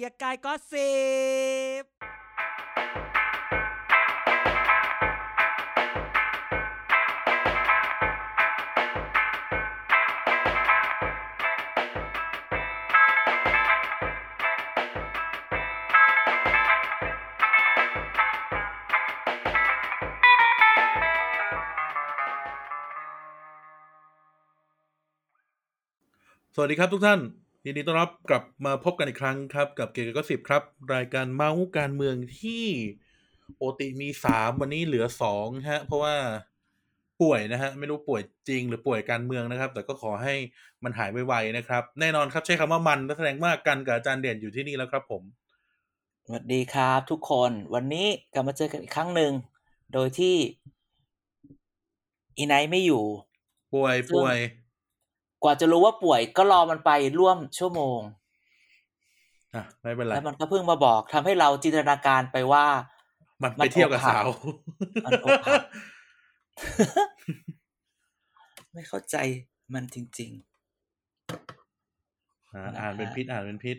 กียร์กายก็สิบสวัสดีครับทุกท่าน ยินดีต้อนรับกลับมาพบกันอีกครั้งครับ กับเกียร์ก็สิบครับ รายการเมาส์การเมืองที่โอติมีสามวันนี้เหลือสองฮะ เพราะว่าป่วยนะฮะ ไม่รู้ป่วยจริงหรือป่วยการเมืองนะครับ แต่ก็ขอให้มันหายไวๆนะครับ แน่นอนครับใช้คำว่ามันและแสดงว่ากันกับอาจารย์เด่นอยู่ที่นี่แล้วครับผมสวัสดีครับทุกคนวันนี้กลับมาเจอกันอีกครั้งหนึ่งโดยที่อีไนท์ไม่อยู่ ป่วยป่วย กว่าจะรู้ว่าป่วยก็รอมันไปร่วมชั่วโมงอะไม่เป็นไรแล้วมันก็เพิ่งมาบอกทำให้เราจินตนาการไปว่า มันมัไปนเที่ยวกับอกหักสาวมันอกหักไม่เข้าใจมันจริงอ่านะฮะอ่านเป็นพิษอ่านเป็นพิษ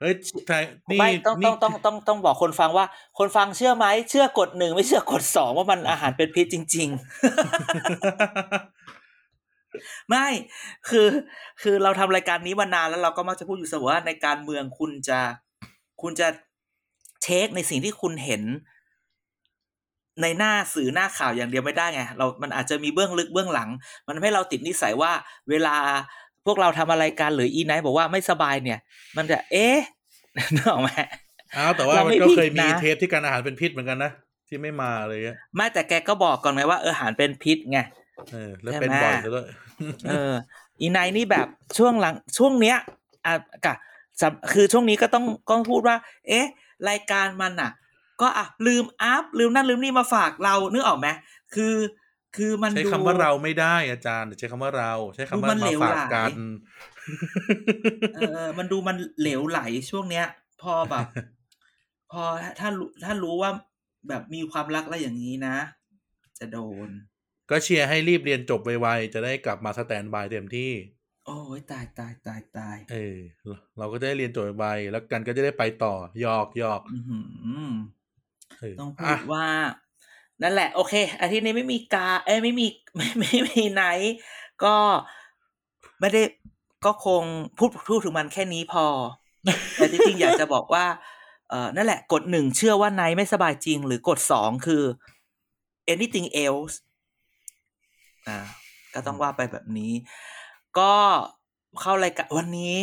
เฮ้ยใช่นี่ๆไม่ต้องนี่ต้องต้องต้องต้องบอกคนฟังว่า คนฟังเชื่อไหมเชื่อกดหนึ่งไม่เชื่อกดสองว่ามันอาหารเป็นพิษจริง ๆ ไม่คือคือเราทำรายการนี้มานานแล้วเราก็มักจะพูดอยู่เสมอว่าในการเมืองคุณจะคุณจะเทคในสิ่งที่คุณเห็น ในหน้าสื่อหน้าข่าวอย่างเดียวไม่ได้ไงเรา มันอาจจะมีเบื้องลึกเบื้องหลัง มันทำให้เราติดนิสัยว่า เวลาพวกเราทำอะไรกันหรืออีไนท์บอกว่าไม่สบายเนี่ย มันจะ เอ๊ะนึกออกไหมอ้าวแต่ว่าเรามันไม่ก็ผิดเคยมีนะเทปที่การอาหารเป็นพิษเหมือนกันนะที่ไม่มาเลยอะไม่แต่แกก็บอกก่อนไงว่าเอออาหารเป็นพิษไง เออแล้วใช่เป็นไหมบ่อยซะด้วยเออ อีไนท์นี่แบบช่วงหลังช่วงเนี้ยอะกะสำคือช่วงนี้ก็ต้องก็พูดว่า เอ๊ะ รายการมันอะ ก็อะลืมอัพลืมนั่นลืมนี่มาฝากเรานึกออกไหมคือคือมันใช้ดูคำว่าเราไม่ได้อาจารย์ใช้คำว่าเรา ใช้คำดูว่ามันมาเหลวฝากหลายกันเออเออมันดูมันเหลวไหลช่วงเนี้ย พอแบบ พอถ้ารู้ถ้ารู้ว่าแบบมีความรักอะไรอย่างนี้นะ จะโดน ก็เชียร์ให้รีบเรียนจบไวๆจะได้กลับมาสแตนบายเต็มที่ โอ้ยตายตายตายตายเออเราก็จะได้เรียนจบไวๆแล้วกันก็จะได้ไปต่อหยอกหยอกอื้อหือเออต้องพูอะดว่า นั่นแหละ โอเค อาทิตย์นี้ไม่มีกา เอ้ยไม่มีไม่ไม่ไม่มีไนท์ก็ไม่ได้ก็คงพูดพูดถึงมันแค่นี้พอ แต่จริงๆอยากจะบอกว่าเออนั่นแหละ กดหนึ่งเชื่อว่าไนท์ไม่สบายจริง หรือกดสองคือ anything else อ่าก็ต้องว่าไปแบบนี้ ก็เข้ารายการวันนี้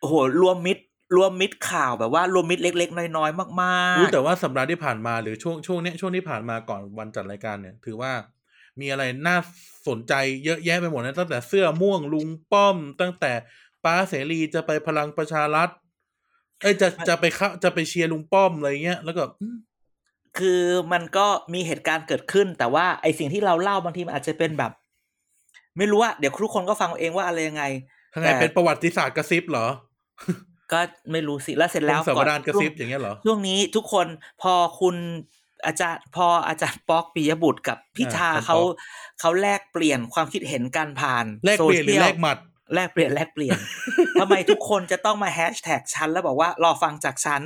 โอ้โหรวมมิตรรวมมิตรข่าวแบบว่ารวมมิตรเล็ก ๆ น้อยๆมากๆรู้แต่ว่าสัปดาห์ที่ผ่านมาหรือช่วงช่วงเนี้ยช่วงที่ผ่านมาก่อนวันจัดรายการเนี่ย ถือว่ามีอะไรน่าสนใจเยอะแยะไปหมดนะตั้งแต่เสื้อม่วงลุงป้อม ตั้งแต่ป้าเสรีจะไปพลังประชารัฐเอ้ยจะจะไปเข้าจะไปเชียร์ลุงป้อมอะไรเงี้ยแล้วก็อืม คือมันก็มีเหตุการณ์เกิดขึ้น แต่ว่าไอสิ่งที่เราเล่าบางทีมันอาจจะเป็นแบบ ไม่รู้ว่าเดี๋ยวทุกคนก็ฟังเอาเองว่าอะไรยังไงทางไงแต่เป็นประวัติศาสตร์กระซิบเหรอ ก็ไม่รู้สิแล้วเสร็จแล้แล้ววสวก่อนดานกระซิบอย่างเงี้ยเหรอช่วงนี้ทุกคนพอคุณอาจารย์พออาจารย์ป๊อกปิยบุตรกับพิธาอ่าเขาป๊อกเขาแลกเปลี่ยนความคิดเห็นกันผ่านแลกเปลี่ยนหรือโซชีแลกหมัด แลกเปลี่ยนแลกเปลี่ยนทำไมทุกคนจะต้องมาแฮชแท็กฉันแล้วบอกว่ารอฟังจากฉัน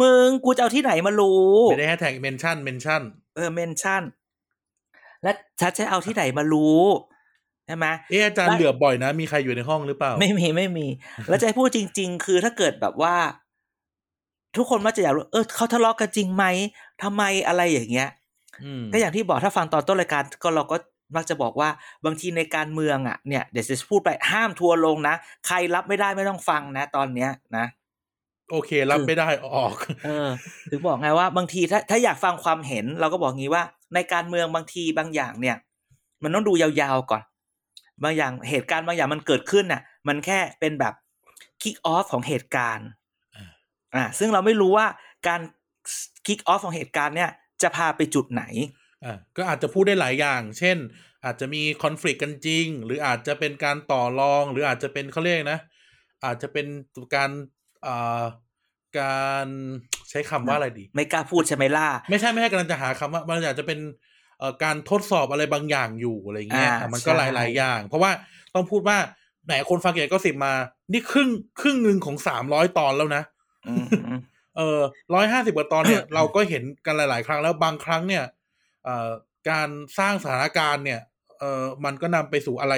มึงกูจะเอาที่ไหนมารู้ไม่ได้แฮชแท็กเมนชั่นเมนชั่นเออเมนชั่นและชัดจะเอาที่ไหนมารู้ใช่ไหมเอออาจารย์ได้เหลือบ่อยนะ มีใครอยู่ในห้องหรือเปล่า ไม่มีไม่มี แล้วจะให้พูดจริง ๆ คือถ้าเกิดแบบว่า ทุกคนมักจะอยากรู้เออเขาทะเลาะกันจริงไหมทำไมอะไรอย่างเงี้ยอืมก็อย่างที่บอกถ้าฟังตอนต้นรายการก็เราก็ มักจะบอกว่าบางทีในการเมืองอะเนี่ยเดี๋ยวจะพูดไปห้ามทัวร์ลงนะ ใครรับไม่ได้ไม่ต้องฟังนะ ตอนเนี้ยนะ โอเค รับไม่ได้ออก เออถึงบอกไงว่าบางทีถ้าถ้าอยากฟังความเห็น เราก็บอกงี้ว่า ในการเมืองบางทีบางอย่างเนี่ย มันต้องดูยาวๆก่อน บางอย่างเหตุการณ์บางอย่างมันเกิดขึ้นน่ะ มันแค่เป็นแบบคิกออฟของเหตุการณ์อ่าอ่าซึ่งเราไม่รู้ว่าการคิกออฟของเหตุการณ์เนี่ย จะพาไปจุดไหน อะก็อาจจะพูดได้หลายอย่าง เช่น อาจจะมีคอน FLICT กันจริง หรืออาจจะเป็นการต่อรอง หรืออาจจะเป็นเขาเรียกนะ อาจจะเป็นการอ่าการใช้คำว่าอะไรดี ไม่กล้าพูดใช่ไหมล่ะ ไม่ใช่ไม่ใช่กำลังจะหาคำว่ามันอาจจะเป็นเอ่อการทดสอบอะไรบางอย่างอยู่อะไรเงี้ยอ่าอะมันก็ใช่หลายๆอย่าง เพราะว่าต้องพูดว่าแหมคนฟังเกียรติก็สิบมา นี่ครึ่งครึ่งหนึ่งของสามร้อยตอนแล้วนะอืมอืมเออร้อยห้าสิบกว่าตอนเนี่ย เราก็เห็นกันหลาย ๆ ครั้งแล้วบางครั้งเนี่ยเอ่อ การสร้างสถานการณ์เนี่ยเออมันก็นำไปสู่อะไร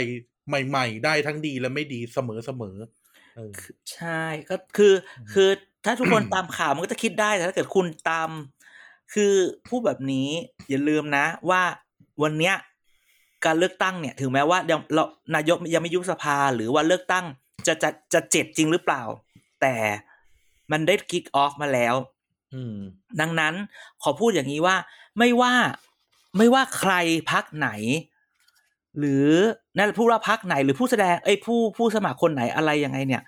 ใหม่ ๆ ได้ทั้งดีและไม่ดีเสมอเสมอเออใช่ก็คือคือถ้าทุกคนตามข่าวมันก็จะคิดได้แต่ถ้าเกิดคุณตาม คือพูดแบบนี้อย่าลืมนะ ว่าวันเนี้ยการเลือกตั้งเนี่ย ถึงแม้ว่ายังเรานายกยังไม่ยุบสภาหรือว่าเลือกตั้งจะจะจะเจ็ดจริงหรือเปล่า แต่มันได้คิกออฟมาแล้วอืมดังนั้นขอพูดอย่างนี้ว่าไม่ว่า ไม่ว่าใครพักไหน หรือนั่นพูดว่าพักไหน หรือผู้แสดงไอ้ยผู้ผู้สมัครคนไหนอะไรยังไงเนี่ย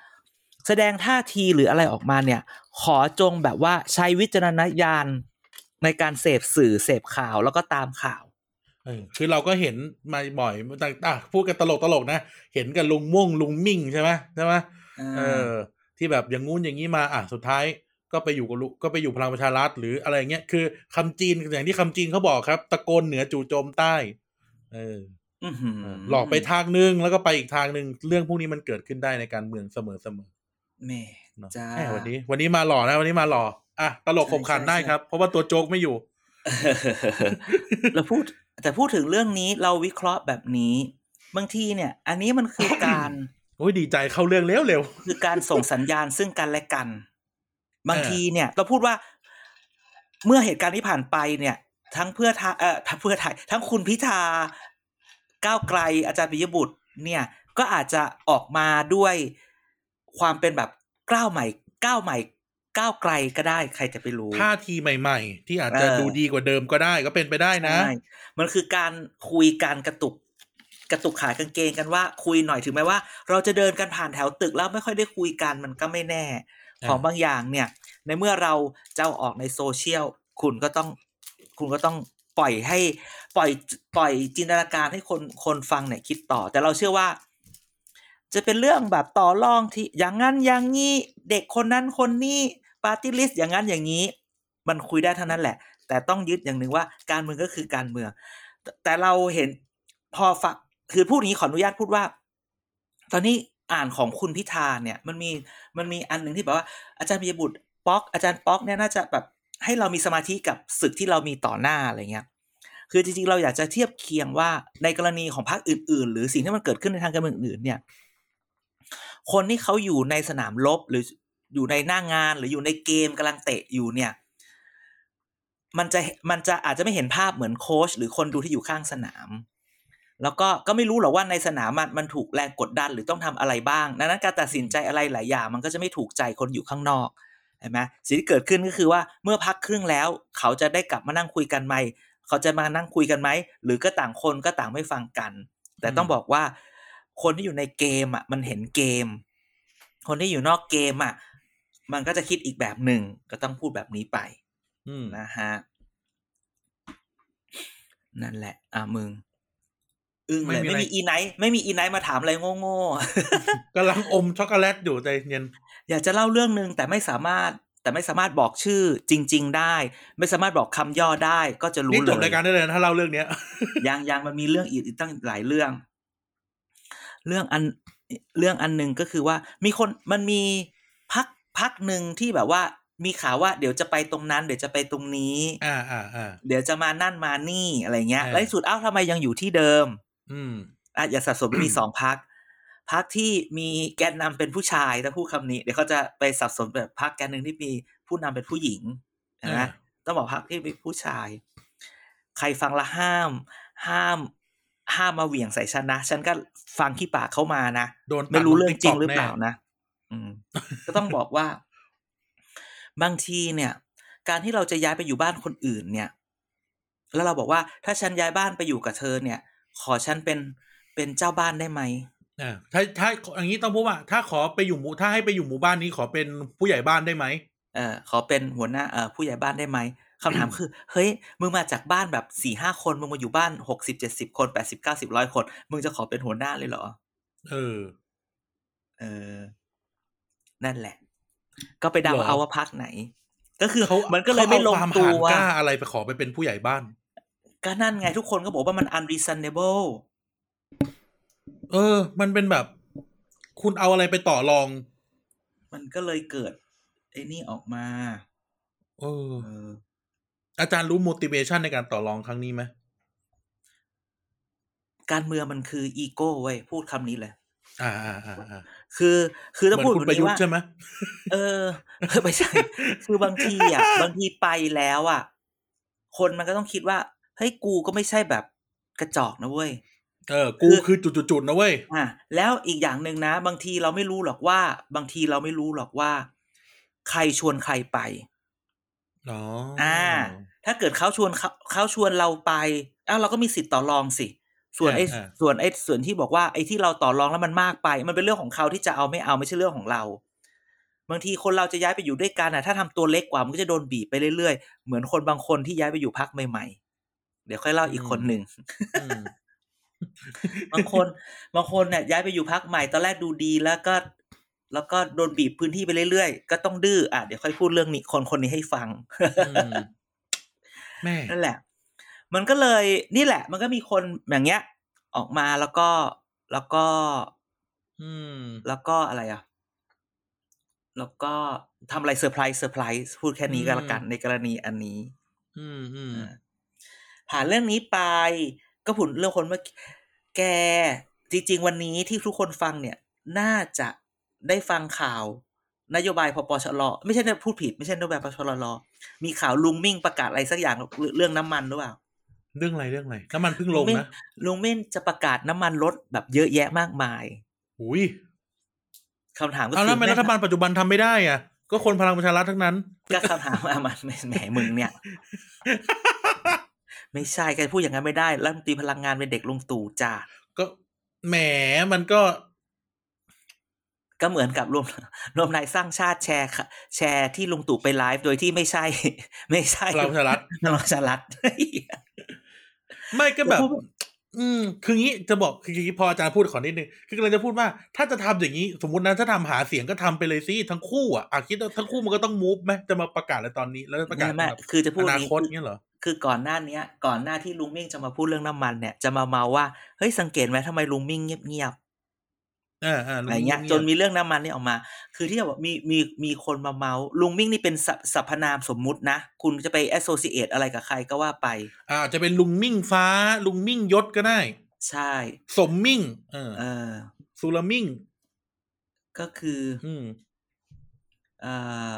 แสดงท่าทีหรืออะไรออกมาเนี่ย ขอจงแบบว่าใช้วิจารณญาณในการเสพสื่อเสพข่าวแล้วก็ตามข่าวเออคือเราก็เห็นมาบ่อยแต่อะพูดกันตลกตลกๆนะ เห็นกันลุงม่วงลุงมิ่งใช่ไหมใช่ไหมเออ ที่แบบอย่างงู้นอย่างนี้มา อะสุดท้าย ก็ไปอยู่กับลุก็ไปอยู่พลังประชารัฐหรืออะไรเงี้ยคือคำจีนอย่างที่คำจีนเขาบอกครับ ตะโกนเหนือจู่โจมใต้เอออื้อหือหลอกไปทางนึงแล้วก็ไปอีกทางหนึ่งเรื่องพวกนี้มันเกิดขึ้นได้ในการเมืองเสมอเสมอแม่ๆเนาะจ้าแหมวันนี้ วันนี้มาหล่อนะวันนี้มาหล่ออะตลกขบขันใช่ใช่ได้ครับ เพราะว่าตัวโจ๊กไม่อยู่เราพูด แต่พูดถึงเรื่องนี้เราวิเคราะห์แบบนี้ บางทีเนี่ย อันนี้มันคือการโอ้ยดีใจเข้าเรื่องเร็วเร็วคือการส่งสัญญาณซึ่งกันและกัน บางทีเนี่ย เราพูดว่าเมื่อเหตุการณ์ที่ผ่านไปเนี่ย ทั้งเพื่อไทยเอ่อทั้งเพื่อไทย ทั้งคุณพิธาก้าวไกลอาจารย์ปิยบุตร เนี่ย ก็อาจจะออกมาด้วยความเป็นแบบก้าวใหม่ก้าวใหม่ก้าวไกลก็ได้ ใครจะไปรู้ท่าทีใหม่ ๆ ที่อาจจะเออดูดีกว่าเดิมก็ได้ก็เป็นไปได้นะใช่มันคือการคุยการกระตุกกระตุกขากางเกงกันว่าคุยหน่อยถึงแม้ว่า เราจะเดินกันผ่านแถวตึกแล้วไม่ค่อยได้คุยกันมันก็ไม่แน่อ่า ของบางอย่างเนี่ย ในเมื่อเราจะอาออกในโซเชียลคุณก็ต้องคุณก็ต้องปล่อยให้ปล่อยปล่อยจินตนาการให้คนคนฟังเนี่ยคิดต่อ แต่เราเชื่อว่า จะเป็นเรื่องแบบต่อรองที่อย่างนั้นอย่างนี้เด็กคนนั้นคนนี้ปาร์ตี้ลิสต์อย่างนั้นอย่างนี้ มันคุยได้เท่านั้นแหละ แต่ต้องยึดอย่างหนึ่งว่าการเมืองก็คือการเมือง แต่แต่เราเห็นพอฟังคือพูดอย่างนี้ขออนุญาตพูดว่า ตอนนี้ อ่านของคุณพิธาเนี่ยมันมีมันมีอันหนึ่งที่แบบว่าอาจารย์ปิยบุตรป๊อกอาจารย์ป๊อกเนี่ยน่าจะแบบให้เรามีสมาธิกับศึกที่เรามีต่อหน้าอะไรเงี้ยคือจริงๆเราอยากจะเทียบเคียงว่าในกรณีของพรรคอื่น ๆ หรือสิ่งที่มันเกิดขึ้นในทางการเมืองอื่นเนี่ย คนที่เขาอยู่ในสนามรบหรืออยู่ในหน้างานหรืออยู่ในเกมกำลังเตะอยู่เนี่ย มันจะมันจะอาจจะไม่เห็นภาพเหมือนโค้ชหรือคนดูที่อยู่ข้างสนาม แล้วก็ก็ไม่รู้หรอกว่าในสนามมันมันถูกแรงกดดันหรือต้องทำอะไรบ้างดังนั้นการตัดสินใจอะไรหลายอย่าง มันก็จะไม่ถูกใจคนอยู่ข้างนอกเห็นไหมสิ่งที่เกิดขึ้นก็คือว่าเมื่อพักครึ่งแล้ว เขาจะได้กลับมานั่งคุยกันไหมเขาจะมานั่งคุยกันไหมหรือก็ต่างคนก็ต่างไม่ฟังกัน แต่ต้องบอกว่า คนที่อยู่ในเกมอะ มันเห็นเกม คนที่อยู่นอกเกมอะ มันก็จะคิดอีกแบบหนึ่งก็ต้องพูดแบบนี้ไปอืมนะฮะนั่นแหละ อะมึง อึ้งเลยไม่มีไม่อะไรมีอีไนท์ไม่มีอีไนท์มาถามอะไรโง่ๆกำลังอมช็อกโกแลตอยู่ใจเย็นอยากจะเล่าเรื่องหนึ่งแต่ไม่สามารถแต่ไม่สามารถบอกชื่อจริง ๆ ได้ ไม่สามารถบอกคำย่อได้ ก็จะรู้นี่เลจบยรายการได้เลยนะถ้าเล่าเรื่องเนี้ยยังยังมันมีเรื่องอีกอีกตั้งหลายเรื่อง เรื่องอันเรื่องอันหนึ่งก็คือว่า มีคนมันมีพักพักหนึ่งที่แบบว่ามีข่าวว่าเดี๋ยวจะไปตรงนั้น เดี๋ยวจะไปตรงนี้ อ่าอ่าอ่าเดี๋ยวจะมานั่นมานี่อะไรเงี้ยเออแล้วในสุดอ้าวทำไมยังอยู่ที่เดิม อืมอะอย่าสับสนมีสองพักพักที่มีแกนนำเป็นผู้ชายถ้าพูดคำนี้ เดี๋ยวเขาจะไปสับสนแบบพักแกนหนึ่งที่มีผู้นำเป็นผู้หญิงนะเออต้องบอกพักที่มีผู้ชาย ใครฟังละห้าม ห้ามห้ามมาเหวี่ยงใส่ฉันนะ ฉันก็ฟังขี้ปากเข้ามานะโดนตัดไม่รู้เรื่องจริง TikTok หรือเปล่าแน่นะอืม ก็ต้องบอกว่า บางทีเนี่ย การที่เราจะย้ายไปอยู่บ้านคนอื่นเนี่ย แล้วเราบอกว่าถ้าฉันย้ายบ้านไปอยู่กับเธอเนี่ย ขอฉันเป็นเป็นเจ้าบ้านได้ไหมอ่าถ้าถ้าอย่างนี้ต้องพูดว่า ถ้าขอไปอยู่หมู่ถ้าให้ไปอยู่หมู่บ้านนี้ขอเป็นผู้ใหญ่บ้านได้ไหมเออขอเป็นหัวหน้าเอ่อผู้ใหญ่บ้านได้ไหมคำถามคือ เฮ้ย มึงมาจากบ้านแบบสี่ห้าคน มึงมาอยู่บ้านหกสิบเจ็ดสิบคนแปดสิบเก้าสิบร้อยคน มึงจะขอเป็นหัวหน้าเลยเหรอ เออ เออ นั่นแหละ ก็ไปเดาเหรอเอาว่าพักไหน ก็คือเขามันก็เลยไม่ลงขาอาความตัหานวกล้าอะไรไปขอไปเป็นผู้ใหญ่บ้าน ก็นั่นไงทุกคนก็บอกว่ามัน unreasonable เออ มันเป็นแบบ คุณเอาอะไรไปต่อรอง มันก็เลยเกิดไอ้นี่ออกมาเออเอออาจารย์รู้ motivation ในการต่อรองครั้งนี้ไหมการเมืองมันคืออีโก้เว้ยพูดคำนี้เลยอ่าอ่าอ่าอ่าคือคือเหต้องมือนพูดคุณแบบประนี้ยุทธ์ว่าใช่ไหมเออไม่ใช่ คือบางทีอะ บางทีไปแล้วอะ คนมันก็ต้องคิดว่า เฮ้ยกูก็ไม่ใช่แบบกระจอกนะเว้ยเออ กูคือจุดๆๆนะเว้ยอะแล้วอีกอย่างหนึ่งนะ บางทีเราไม่รู้หรอกว่า บางทีเราไม่รู้หรอกว่า ใครชวนใครไปอ๋ออ่า ถ้าเกิดเขาชวนเขาเขาชวนเราไปอ้าวเราก็มีสิทธิ์ต่อรองสิ ส่วนไอ้อ่าส่วนไอ้ส่วนที่บอกว่าไอ้ที่เราต่อรองแล้วมันมากไป มันเป็นเรื่องของเขาที่จะเอาไม่เอาไม่ใช่เรื่องของเรา บางทีคนเราจะย้ายไปอยู่ด้วยกันอะ ถ้าทำตัวเล็กกว่ามันก็จะโดนบีบไปเรื่อยๆ เหมือนคนบางคนที่ย้ายไปอยู่พักใหม่ๆเดี๋ยวค่อยเล่าอีกคนหนึ่งอืมบางคนบางคนเนี่ยย้ายไปอยู่พักใหม่ตอนแรกดูดีแล้วก็แล้วก็โดนบีบพื้นที่ไปเรื่อยๆ ก็ต้องดื้ออะเดี๋ยวค่อยพูดเรื่องนี้คนคนนี้ให้ฟังอืมแม่นั่นแหละ มันก็เลยนี่แหละ มันก็มีคนอย่างเงี้ย ออกมาแล้วก็แล้วก็ อืม แล้วก็อะไรอะ แล้วก็ทำอะไรเซอร์ไพรส์เซอร์ไพรส์พูดแค่นี้ก็แล้วกันอืมในกรณีอันนี้ อืมอืมอ่า ผ่านเรื่องนี้ไป ก็พูดเรื่องคนเมื่อกี้แกจริง ๆ วันนี้ที่ทุกคนฟังเนี่ย น่าจะได้ฟังข่าว นโยบายพปชรไม่ใช่พูดผิดไม่ใช่นโยบายพปชรมีข่าวลุงมิ่งประกาศอะไรสักอย่างเรื่องน้ำมันหรือเปล่าเรื่องอะไรเรื่องอะไรน้ำมันเพิ่งลงนะลุงเม่นจะประกาศน้ำมันลดแบบเยอะแยะมากมายอุ้ยคำถามก็เอาคืแล้วทำไมรัฐบาลปัจจุบันทำไม่ได้อะ ก็คนพลังประชารัฐทั้งนั้น ก็คำถามว่ามันแหมมึงเนี่ย ไม่ใช่แกพูดอย่างนั้นไม่ได้รัฐมนตรีพลังงานเป็นเด็กลุงตู่จ้าก็แหมมันก็ ก็เหมือนกับรวมรวมไทยสร้างชาติแชร์ค่ะแชร์ที่ลุงตู่ไปไลฟ์โดยที่ไม่ใช่ ไม่ใช่พลังประชารัฐพลังประชารัฐไม่ก็แบบจะพูดอืม คืองี้จะบอกคือคือพออาจารย์พูดขอนิดนึงคือกำลังจะพูดว่า ถ้าจะทำอย่างนี้ สมมตินะถ้าทำหาเสียงก็ทำไปเลยสิทั้งคู่อะอะคิดว่าทั้งคู่มันก็ต้องมูฟไหมจะมาประกาศอะไรตอนนี้ แล้วประกาศไม่ไม่แบบคือจะพูดอนานี้คตคือเงี้ยเหรอ คือก่อนหน้าเนี้ยก่อนหน้าที่ลุงมิ่งจะมาพูดเรื่องน้ำมันเนี่ยจะมาเมาว่าเฮ้ยสังเกตไหมทำไมลุงมิ่งเงียบอ่าอ่าๆอะไรเงี้ยจนมีเรื่องน้ำมันนี่ออกมา คือที่บอกมีมีมีคนมาเมาลุงมิ่งนี่เป็นสรรสรรพนามสมมุตินะ คุณจะไปแอสโซเ t ตอะไรกับใครก็ว่าไป อ่า จะเป็นลุงมิ่งฟ้า ลุงมิ่งยศก็ได้ ใช่ สมมิ่ง เออเออสุรมิ่ง ก็คือ อืมเอ่อ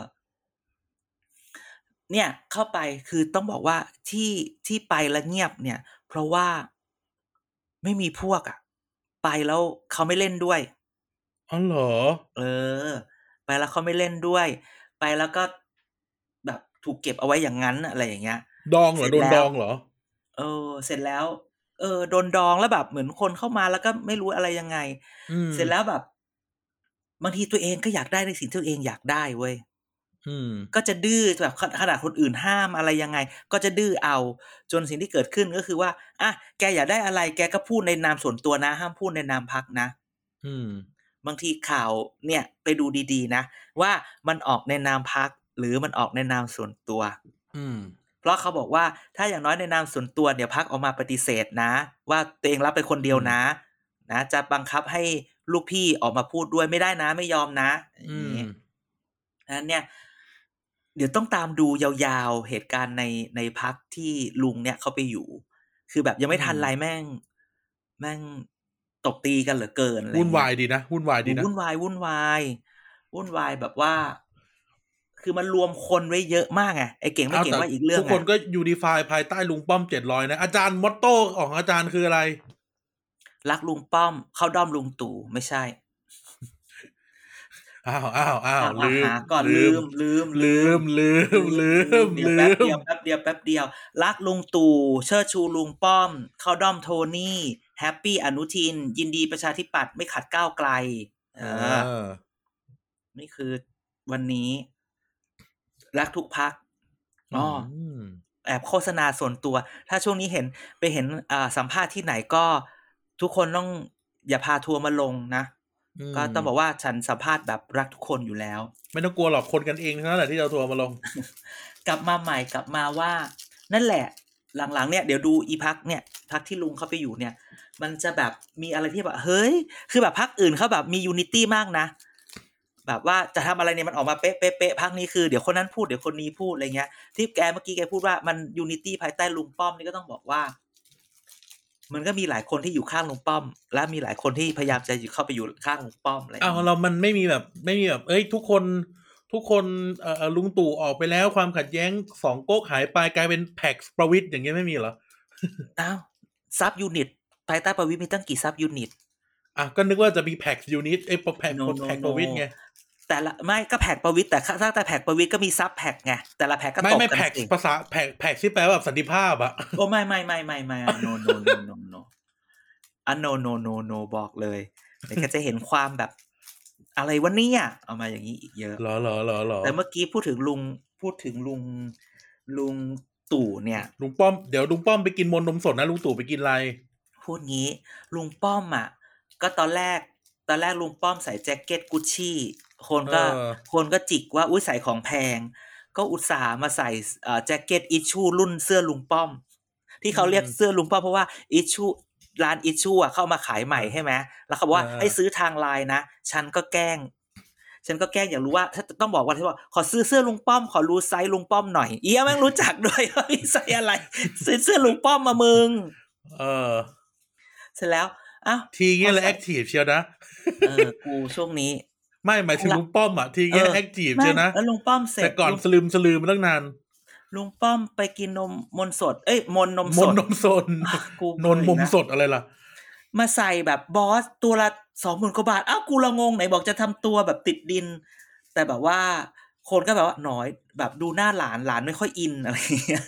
เนี่ยเข้าไปคือต้องบอกว่าที่ที่ไปแล้วเงียบเนี่ย เพราะว่าไม่มีพวกอะไปแล้วเขาไม่เล่นด้วยอ๋อเหรอ เออ ไปแล้วเขาไม่เล่นด้วย ไปแล้วก็แบบถูกเก็บเอาไว้อย่างนั้นอะไรอย่างเงี้ย ดองเหรอเสร็โดจนแล้วดองเหรอ เออ เสร็จแล้ว เออโดนดองแล้วแบบเหมือนคนเข้ามาแล้วก็ไม่รู้อะไรยังไงอืมเสร็จแล้วแบบบางทีตัวเองก็อยากได้ในสิ่งที่ตัวเองอยากได้เว้ยอืม ก็จะดื้อแบบขขนาดคนอื่นห้ามอะไรยังไง ก็จะดื้อเอา จนสิ่งที่เกิดขึ้นก็คือว่าอะแกอยากได้อะไร แกก็พูดในนามส่วนตัวนะ ห้ามพูดในนามพักนะ อืม บางทีข่าวเนี่ยไปดูดีๆ นะ ว่ามันออกในนามพักหรือมันออกในนามส่วนตัว อืม เพราะเขาบอกว่าถ้าอย่างน้อยในนามส่วนตัวเดี๋ยวพักออกมาปฏิเสธนะ ว่าตัวเองรับไปคนเดียวนะ นะ จะบังคับให้ลูกพี่ออกมาพูดด้วยไม่ได้นะ ไม่ยอมนะออืย่างมนี้นั้นเนี่ย เดี๋ยวต้องตามดูยาวๆเหตุการณ์ในในพักที่ลุงเนี่ยเขาไปอยู่ คือแบบยังไม่ทันอืมไรแม่ง แม่งตบตีกันเหลือเกินอะไรวุ่นวายเงี้ดีนะวุ่นวายดีนะวุ่นวายวุ่นวายวุ่นวายแบบว่า คือมันรวมคนไว้เยอะมากไงไอ้เก่งไม่เอาเก่งแต่ว่าอีกเรื่องทุกคนอะก็ยูนิฟายภายใต้ลุงป้อมเจ็ดร้อยนะ อาจารย์มอตโต้ของอาจารย์คืออะไร รักลุงป้อม เข้าด้อมลุงตู่ไม่ใช่ อ้าวอ้าวอ้าวอะลืมหาก่อนลืมลืมลืมลืมลืมเดี๋ยวลืแป๊บมเดียวแป๊บเดียวแป๊บเดียว รักลุงตู่เชิดชูลุงป้อม เข้าด้อมโทนี่ แฮปปี้อนุทิน ยินดีประชาธิปัตย์ไม่ขัดก้าวไกลเออเออนี่คือวันนี้ รักทุกพักอ๋ออมแอบโฆษณาส่วนตัว ถ้าช่วงนี้เห็นไปเห็นอ่าสัมภาษณ์ที่ไหนก็ ทุกคนต้องอย่าพาทัวร์มาลงนะม ก็ต้องบอกว่าฉันสัมภาษณ์แบบรักทุกคนอยู่แล้ว ไม่ต้องกลัวหรอกคนกันเองเท่านั้นแหละที่จะเอาทัวร์มาลง กลับมาใหม่กลับมาว่า นั่นแหละ หลังๆ เนี่ยเดี๋ยวดูอีพรรคเนี่ยพรรคที่ลุงเขาไปอยู่เนี่ย มันจะแบบมีอะไรที่แบบเฮ้ย คือแบบพรรคอื่นเขาแบบมี unity มากนะแบบว่าจะทำอะไรเนี่ยมันออกมาเป๊ะเป๊ะเป๊ะพรรคนี้คือเดี๋ยวคนนั้นพูดเดี๋ยวคนนี้พูดอะไรเงี้ยที่แกเมื่อกี้แกพูดว่ามัน unity ภายใต้ลุงป้อมนี่ก็ต้องบอกว่า มันก็มีหลายคนที่อยู่ข้างลุงป้อม และมีหลายคนที่พยายามจะเข้าไปอยู่ข้างลุงป้อมอะไรอย่างอ้าวเงี้ยเรามันไม่มีแบบไม่มีแบบ เอ้ย ทุกคนทุกคนเอ่อลุงตู่ออกไปแล้วความขัดแย้งสองก๊กหายไปกลายเป็น Pax ประวิตรอย่างเงี้ยไม่มีเหรออ้าว sub-unit ภายใต้ประวิตรมีตั้งกี่ sub-unit อะก็นึกว่าจะมีแพ็กยูนิตไอ้แพ็ก No, no, แพ็ก no. ประวิทย์ไง แต่ละไม่ก็ Pax ประวิตรแต่ถ้าแต่ Pax ประวิตรก็มี sub Pax ไงแต่ละ Pax ก็ไม่ตกไม่กัน Pax สิภาษา Pax Pax ที่แปลว่าแบบสันติภาพอะโอ้ไม่ไม่ไม่ไม่ไม่ no no no no no อะ no no no no บอกเลยเดี๋ยวก็จะเห็นความแบบอะไรวะเนี่ยเอามาอย่างนี้อีกเยอะเหรอเหรอเหรอเหรอแต่เมื่อกี้พูดถึงลุงพูดถึงลุงลุงตู่เนี่ยลุงป้อมเดี๋ยวลุงป้อมไปกินมนต์นมสดนะลุงตู่ไปกินอะไรพูดงี้ ลุงป้อมอะก็ตอนแรก ตอนแรกลุงป้อมใส่แจ็คเก็ตกุชชี่ คนก็เออคนก็จิกว่าอุ้ยใส่ของแพง ก็อุตส่าห์มาใส่เอ่อแจ็คเก็ต Issue รุ่นเสื้อลุงป้อม ที่เขาเรียกเสื้อลุงป้อมเพราะว่า Issue ร้าน Issue อะเข้ามาขายใหม่ใช่ไหมแล้วเขาบอกว่าให้ซื้อทางไลน์นะ ฉันก็แกล้ง ฉันก็แกล้งอยากรู้ว่า ถ้าต้องบอกว่าที่ว่าขอซื้อเสื้อลุงป้อม ขอรู้ไซส์ลุงป้อมหน่อย เอี้ยแม่งรู้จักด้วยว่ามีไซส์อะไรซื้อเสื้อลุงป้อมมามึง เออ เสร็จแล้วอ้าวทีเงี้ยเลยพอใส่ active เชียวนะเออกูช่วงนี้ ไม่หมายถึงลุงป้อมอะทีเงี้ยเออแอคทีฟเชียวนะแล้วลุงป้อมเสร็จแต่ก่อนลุงสลืมสลืมมาตั้งนานลุงป้อมไปกินนมมนต์สด เอ้ยมนต์นมมสนดต์นมสดอะกูนนมมนะสดอะไรล่ะ มาใส่แบบบอสตัวละสองหมื่นกว่าบาท อ้าวกูละงงไหนบอกจะทำตัวแบบติดดิน แต่แบบว่า คนก็แบบว่าหน่อยแบบดูหน้าหลานหลานไม่ค่อยอินอะไรอย่างเงี้ย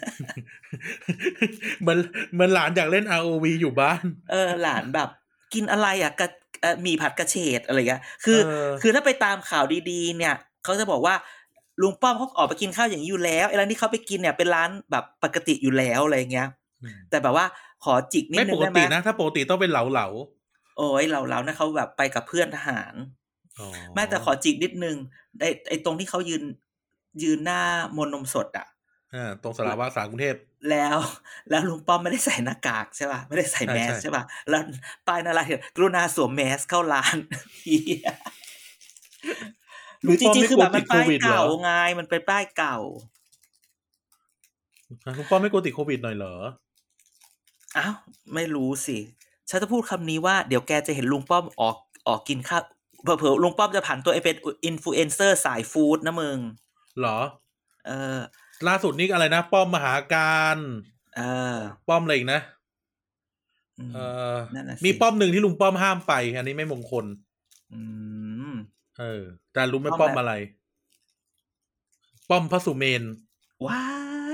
เหมือนเหมือนหลานอยากเล่น ROV อยู่บ้าน เออ หลานแบบ กินอะไรอะกระเอ่อห มีผัดกระเฉดอะไรเงี้ยคือเออคือถ้าไปตามข่าวดีๆ เนี่ยเขาจะบอกว่าลุงป้อมเขาออกไปกินข้าวอย่างนี้อยู่แล้วไอ้ร้านที่เขาไปกินเนี่ยเป็นร้านแบบปกติอยู่แล้วอะไรเงี้ย แต่แบบว่าขอจิกนิดไม่นึปงกได้ไหมตินะถ้าปกติต้องเป็นเหลาเหลาโอ้ยเราเรานะเขาแบบไปกับเพื่อนทหารๆอ๋อแม่แต่ขอจิกนิดนึงไอ้ไอ้ตรงที่เขายืนยืนหน้ามนต์นมสดอะอ่า ตรงสารวัตรสารกรุงเทพแล้ว แล้วลุงป้อมไม่ได้ใส่หน้ากากใช่ป่ะไม่ได้ใส่ใช่แมสใช่ใช่ป่ะแล้วป้ายหนาอะไรเขียนกรุณาสวมแมสเข้าร้านเหี้ยหรือจริงๆคือแบบมันป้ายเก่าไงมันเป็นป้ายเก่าอะลุงป้อมไม่กลัวติดโควิดหน่อยเหรออ้าวไม่รู้สิฉันจะพูดคำนี้ว่าเดี๋ยวแกจะเห็นลุงป้อมออกออกกินข้าวเผลอๆลุงป้อมจะผันตัวเองเป็นอินฟลูเอนเซอร์สาย food นะมึง เหรอ เออ ล่าสุดนี่อะไรนะ ป้อมมหากาฬเออ ป้อมอะไรอีกนะอืมเออนั่นน่ะสิมีป้อมหนึ่งที่ลุงป้อมห้ามไป อันนี้ไม่มงคล อืม เออ แต่รู้ไหม่ป้ป้ออมมอะไรอะไร ป้อมพระสุเมรุ ว้า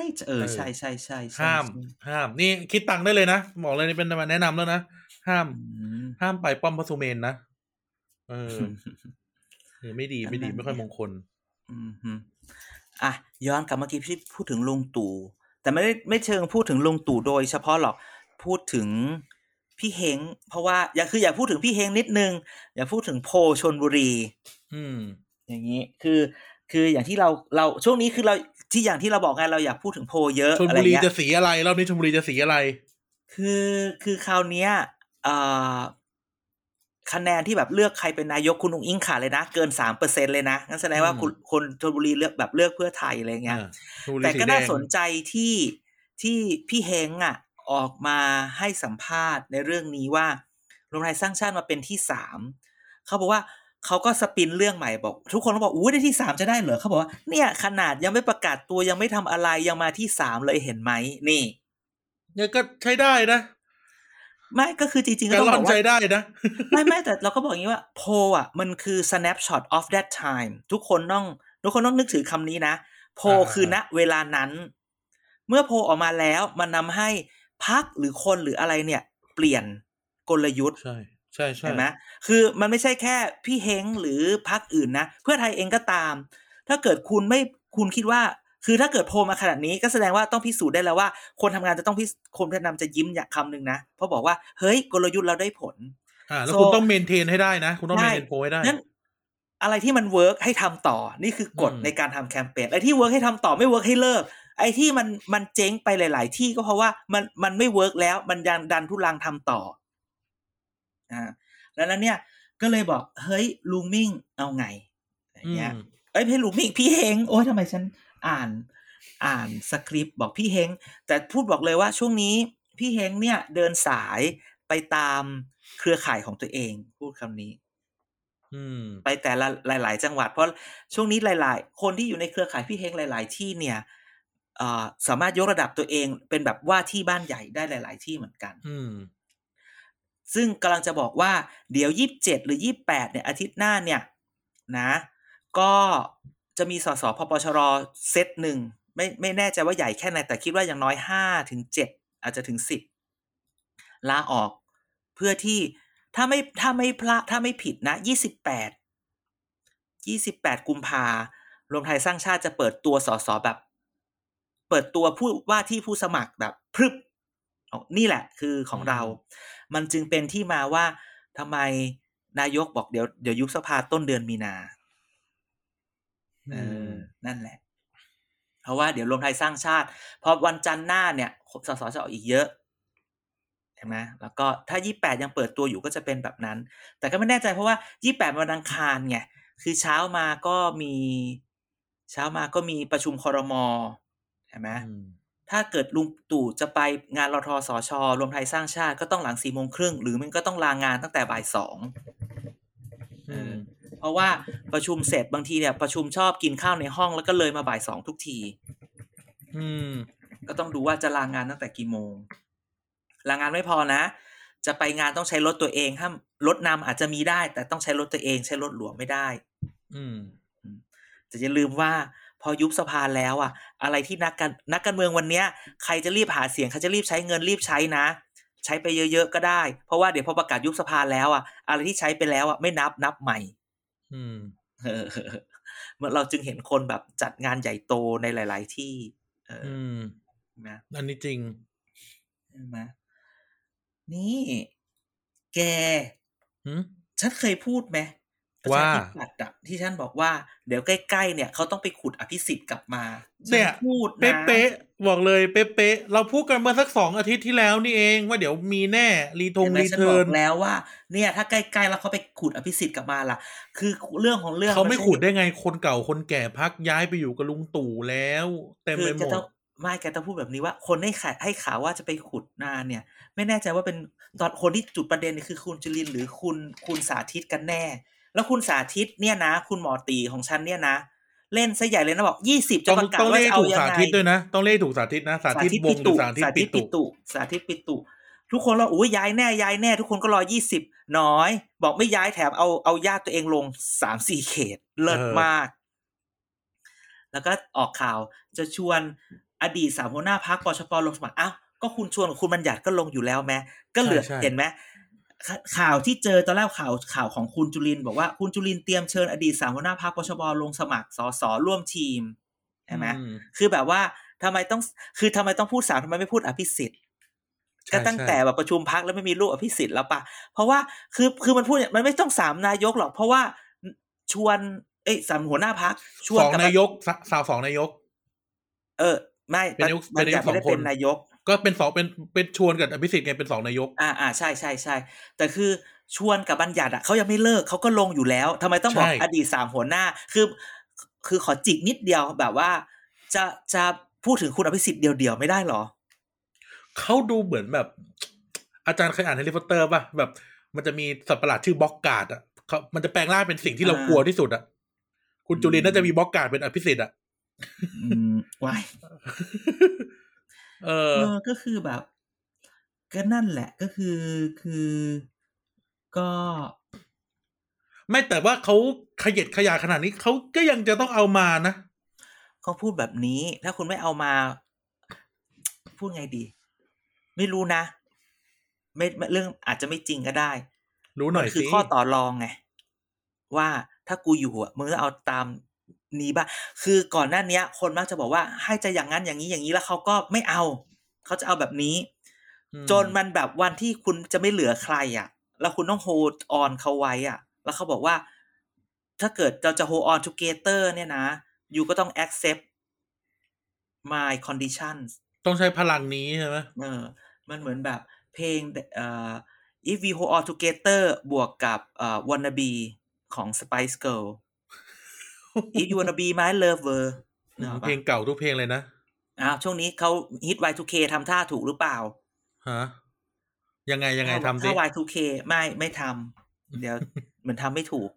ยเออเออใช่ใช่ใช่ใช่ห้าม ห้าม นี่คิดตังค์ได้เลยนะบอกเลยนี่เป็นมาแนะนำแล้วนะ ห้ามอืมห้ามไปป้อมพระสุเมนนะ เออเออไม่ดีไม่ดีนั่นๆไม่ค่อยเนี่ยมงคล อืมฮึอะย้อนกลับเมื่อกี้พี่พูดถึงลุงตู่แต่ไม่ได้ไม่เชิงพูดถึงลุงตู่โดยเฉพาะหรอกพูดถึงพี่เฮงเพราะว่าอยากคืออยากพูดถึงพี่เฮงนิดนึง อยากพูดถึงโพลชนบุรี อืม อย่างนี้คือคืออย่างที่เราเราช่วงนี้คือเราที่อย่างที่เราบอกไงเราอยากพูดถึงโพลเยอะชนอะไรบุรีเงี้ยจะสีอะไรรอบนี้ชนบุรีจะสีอะไร คือคือคราวเนี้ยเอ่อ คะแนนที่แบบเลือกใครเป็นนายกคุณอุ้งอิงขาดเลยนะ เกินสามเปอร์เซ็นเลยนะงั้นแสดงว่าอืมคุณคนชลบุรีเลือกแบบเลือกเพื่อไทยอะไรเงี้ยอ่าชลบุรีแต่สีก็แดน่างสนใจที่ที่พี่เฮงอะออกมาให้สัมภาษณ์ในเรื่องนี้ว่ารวมไทยสร้างชาติมาเป็นที่สามเขาบอกว่าเขาก็สปินเรื่องใหม่บอก ทุกคนก็บอกอู้ได้ที่สามจะได้เหรอเขาบอกว่าเนี่ยขนาดยังไม่ประกาศตัวยังไม่ทำอะไรยังมาที่สามเลยเห็นไหมนี่เนี่ยก็ใช้ได้นะ ไม่ก็คือจริงๆก็การต้องล่บออนกว่าใช้ได้นะ ไม่ไม่แต่เราก็บอกอย่างนี้ว่าโพลอะ มันคือ snapshot of that time ทุกคนต้อง ทุกคนต้องนึกถึงคำนี้นะโพลอ่าคือณเวลานั้น เมื่อโพลออกมาแล้วมันนำให้พักหรือคนหรืออะไรเนี่ย เปลี่ยนกลยุทธ์ใช่ใช่ใช่เห็นไหมคือมันไม่ใช่แค่พี่เฮงหรือพักอื่นนะ เพื่อไทยเองก็ตาม ถ้าเกิดคุณไม่คุณคิดว่า คือถ้าเกิดโพลมาขนาดนี้ก็แสดงว่าต้องพิสูจน์ได้แล้วว่า คนทำงานจะต้องพิสคนผู้นำจะยิ้มอย่างคำหนึ่งนะ เพราะบอกว่าเฮ้ยกลยุทธ์เราได้ผลอ่าแล้ว So คุณต้อง maintain ให้ได้นะ คุณต้อง maintain โพลให้ได้นั้นอะไรที่มัน work ให้ทำต่อนี่คือกฎอืมในการทำแคมเปญอะไรที่ work ให้ทำต่อไม่ work ให้เลิกไอ้ที่มันมันเจ๊งไปหลาย ๆ ที่ก็เพราะว่ามันมันไม่ work แล้ว มันยังดันทุรังทำต่ออ่าแล้วนั้นเนี่ยก็เลยบอกเฮ้ยลุงมิ่งเอาไงอย่างอืเงี้ยมเอ้ยพี่ลุงมิ่งพี่เฮงโอ้ยทำไมฉัน อ่านอ่านสคริปต์บอกพี่เฮงแต่พูดบอกเลยว่าช่วงนี้พี่เฮงเนี่ยเดินสายไปตามเครือข่ายของตัวเอง พูดคำนี้อืมไปแต่ละหลาย ๆ จังหวัด เพราะช่วงนี้หลาย ๆ คนที่อยู่ในเครือข่ายพี่เฮงหลาย ๆ ที่เนี่ยเอ่อสามารถยกระดับตัวเองเป็นแบบว่าที่บ้านใหญ่ได้หลาย ๆ ที่เหมือนกันอืมซึ่งกำลังจะบอกว่าเดี๋ยวยี่สิบเจ็ดหรือยี่แปดเนี่ยอาทิตย์หน้าเนี่ย นะ ก็ จะมีสสพปชรเซตหนึ่งไม่ไม่แน่ใจว่าใหญ่แค่ไหนแต่คิดว่าอย่างน้อยห้าถึงเจ็ดอาจจะถึงสิบลาออกเพื่อที่ถ้าไม่ถ้าไม่พลาดถ้าไม่ผิดนะยี่สิบแปดยี่สิบแปดกุมภารวมไทยสร้างชาติจะเปิดตัวสสแบบ เปิดตัวผู้ว่าที่ผู้สมัครแบบพรึบอ๋อนี่แหละคือของเรา มันจึงเป็นที่มาว่าทำไมนายกบอกเดี๋ยวเดี๋ยวยุบสภาต้นเดือนมีนา เออนั่นแหละ เพราะว่าเดี๋ยวรวมไทยสร้างชาติ พอวันจันทร์หน้าเนี่ยสสจะออกอีกเยอะเห็นไหมแล้วก็ถ้ายี่แปดยังเปิดตัวอยู่ก็จะเป็นแบบนั้น แต่ก็ไม่แน่ใจเพราะว่ายี่แปดวันอังคารไงคือเช้ามาก็มี เช้ามาก็มีประชุมคอรมอเห็นไหมอืมถ้าเกิดลุงตู่จะไปงานรทสช รวมไทยสร้างชาติก็ต้องหลังสี่โมงครึ่งหรือมันก็ต้องลางานตั้งแต่บ่ายสองอืม เพราะว่าประชุมเสร็จบางทีเนี่ยประชุมชอบกินข้าวในห้องแล้วก็เลยมาบ่ายสองทุกที อืม ก็ต้องดูว่าจะลางานตั้งแต่กี่โมง ลางานไม่พอนะ จะไปงานต้องใช้รถตัวเองห้ามรถนำอาจจะมีได้ แต่ต้องใช้รถตัวเองใช้รถหลวงไม่ได้ อืมแต่อย่าลืมว่าพอยุบสภาแล้วอะ อะไรที่นักการนักการเมืองวันเนี้ย ใครจะรีบหาเสียงใครจะรีบใช้เงินรีบใช้นะ ใช้ไปเยอะๆก็ได้ เพราะว่าเดี๋ยวพอประกาศยุบสภาแล้วอะ อะไรที่ใช้ไปแล้วอะไม่นับนับใหม่ อืมเออเมื่อเราจึงเห็นคนแบบจัดงานใหญ่โตในหลาย ๆ ที่ เอออืมนะอันนี้จริงใช่ไหมนี่ แกหืมฉันเคยพูดไหม ประว่าชาธิปัตย์อะที่ฉันบอกว่าเดี๋ยวใกล้ๆเนี่ยเขาต้องไปขุดอภิสิทธิ์กลับมาเนี่ยฉัพูดเป๊ะนะเป๊ะๆบอกเลยเป๊ะเป๊ะๆเราพูดกันเมื่อสักสองอาทิตย์ที่แล้วนี่เอง ว่าเดี๋ยวมีแน่รีทงเห็นไหมรีฉันเทิบอร์นกแล้วว่า เนี่ย ถ้าใกล้ๆแล้วเขาไปขุดอภิสิทธิ์กลับมาล่ะ คือเรื่องของเรื่องเขาไม่นใช่ขุดได้ไงคนเก่าคนแก่พักย้ายไปอยู่กับลุงตู่แล้วเต็มคืไปอหแกมดต้องไม่แกต้องพูดแบบนี้ว่าคนให้ข่าวให้ข่าวว่าจะไปขุดนานเนี่ย ไม่แน่ใจว่าเป็นตอนคนที่จุดประเด็นนี่คือคุณจุลินทร์หรือคุณคุณสาธิตกันแน่ แล้วคุณสาธิตเนี่ยนะ คุณหมอตีของฉันเนี่ยนะ เล่นซะใหญ่เลยนะบอกยี่สิบจะต้องประกาศต้องว่าเรียกจะเอาถูกยังสาไงธิตด้วยนะ ต้องเรียกถูกสาธิตนะ สาธิตวงศ์หรือสาธิตปิตุตุ สาธิตปิตุ ทุกคนเราอุ้ยย้ายแน่ย้ายแน่ ทุกคนก็รอยี่สิบน้อย บอกไม่ย้ายแถมเอาเอาญาติตัวเองลงสามสี่เขต เลิศมาก แล้วก็ออกข่าวจะชวนอดีตสามหัวหน้าพักปชปลงสมัครอ้าวก็คุณชวนกับคุณบัญญัติก็ลงอยู่แล้วแม้ก็เหลือใช่ใช่เห็นไหม ข่าข่าวที่เจอตอนแรกข่าวข่าวของคุณจุลินทร์บอกว่าคุณจุลินทร์เตรียมเชิญอดีตสามหัวหน้าพักปชปลงสมัครสสร่วมทีมใช่ไหมอืมคือแบบว่าทำไมต้องคือทำไมต้องพูดสามทำไมไม่พูดอภิสิทธิ์ใช่ก็ตั้งใช่แต่แบบประชุมพักแล้วไม่มีรูปอภิสิทธิ์แล้วปะเพราะว่าคือคือมันพูดเนี่ยมันไม่ต้องสามนายกหรอกเพราะว่าชวน เอ้ยสามหัวหน้าพรรคชวนสองกับนายกสาสาวสองนายก เออ ไม่เป็นนายกบัญญัติเป็นนายกไม่ได้สองคนเป็นนายก ก็เป็นสองเป็นเป็นชวนกับอภิสิทธิ์ไงเป็นสองนายก อ่าอ่าใช่ใช่ใช่แต่คือชวนกับบัญญัติอะเขายังไม่เลิกเขาก็ลงอยู่แล้วทำไมต้องบอกใช่อดีตสามหัวหน้า คือ คือขอจิกนิดเดียวแบบว่า จะจะพูดถึงคุณอภิสิทธิ์เดียวๆไม่ได้หรอเขาดูเหมือนแบบ อาจารย์เคยอ่านแฮร์รี่พอตเตอร์ป่ะแบบ มันจะมีสัตว์ประหลาดชื่อบล็อกการ์ดอะเขามันจะแปลงร่างเป็นสิ่งที่เราอ่ากลัวที่สุดอะคุณจุลินอืมน่าจะมีบล็อกการ์ดเป็นอภิสิทธิ์อะอืมว้าย เอเอออก็คือแบบ ก็นั่นแหละก็คือคือก็ ไม่แต่ว่าเขาขยัดขยายขนาดนี้เขาก็ยังจะต้องเอามานะเขาพูดแบบนี้ ถ้าคุณไม่เอามา พูดไงดี ไม่รู้นะไม่ไม่เรื่องอาจจะไม่จริงก็ได้ รู้หน่อยมันคือสิข้อต่อรองไงว่าถ้ากูอยู่อะมึงก็เอาตาม นี้บ้างคือก่อนหน้าเนี้ยคนมักจะบอกว่าให้จะอย่างนั้นอย่างนี้อย่างนี้แล้วเขาก็ไม่เอา เขาจะเอาแบบนี้อืมจนมันแบบวันที่คุณจะไม่เหลือใครอะ แล้วคุณต้อง hold on เขาไว้อะ แล้วเขาบอกว่า ถ้าเกิดเราจะ hold on together เนี่ยนะยูก็ต้อง accept my conditions ต้องใช้พลังนี้ใช่ไหมเออ มันเหมือนแบบเพลงเอ่อ if we hold all together บวกกับเอ่อ wanna be ของ Spice Girl if you wanna be my lover นึกออกเพลปะงเก่าทุกเพลงเลยนะอ้าวช่วงนี้เขาฮิต Y2K ทำท่าถูกหรือเปล่าฮะยังไงยังไงถ้าทำสิถ้า Y2K ไม่ไม่ทำเดี๋ยวเหมือนทำไม่ถูก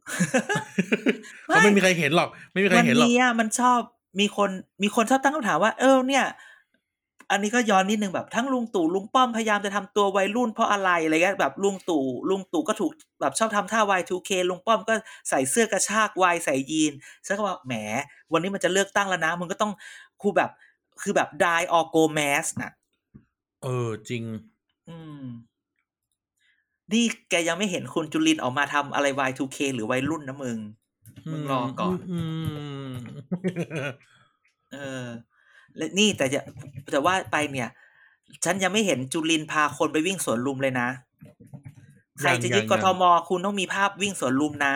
เขาไม่มีใครเห็นหรอก ไม่มีใครมันเห็นหรอกมีอะมันชอบมีคนมีคนชอบตั้งคำถามว่า เออเนี่ย อันนี้ก็ย้อนนิดนึงแบบทั้งลุงตู่ลุงป้อมพยายามจะทำตัววัยรุ่นเพราะอะไรอะไรเงี้ยแบบลุงตู่ลุงตู่ก็ถูกแบบชอบทำท่า Y2K ลุงป้อมก็ใส่เสื้อกระชากวายใส่ยีนฉันก็ว่าแหม วันนี้มันจะเลือกตั้งแล้วนะมึงก็ต้องคูแบบคือแบบ die or go mass น่ะ เออจริง อืม นี่แกยังไม่เห็นคุณจุลินออกมาทำอะไร Y2K หรือวัยรุ่นนะมึง มึงรอก่อนอืมเออ และนี่แต่จะแต่ว่าไปเนี่ย ฉันยังไม่เห็นจุลินพาคนไปวิ่งสวนลุมเลยนะ ใครจะยึดยังกยังทมคุณต้องมีภาพวิ่งสวนลุมนะ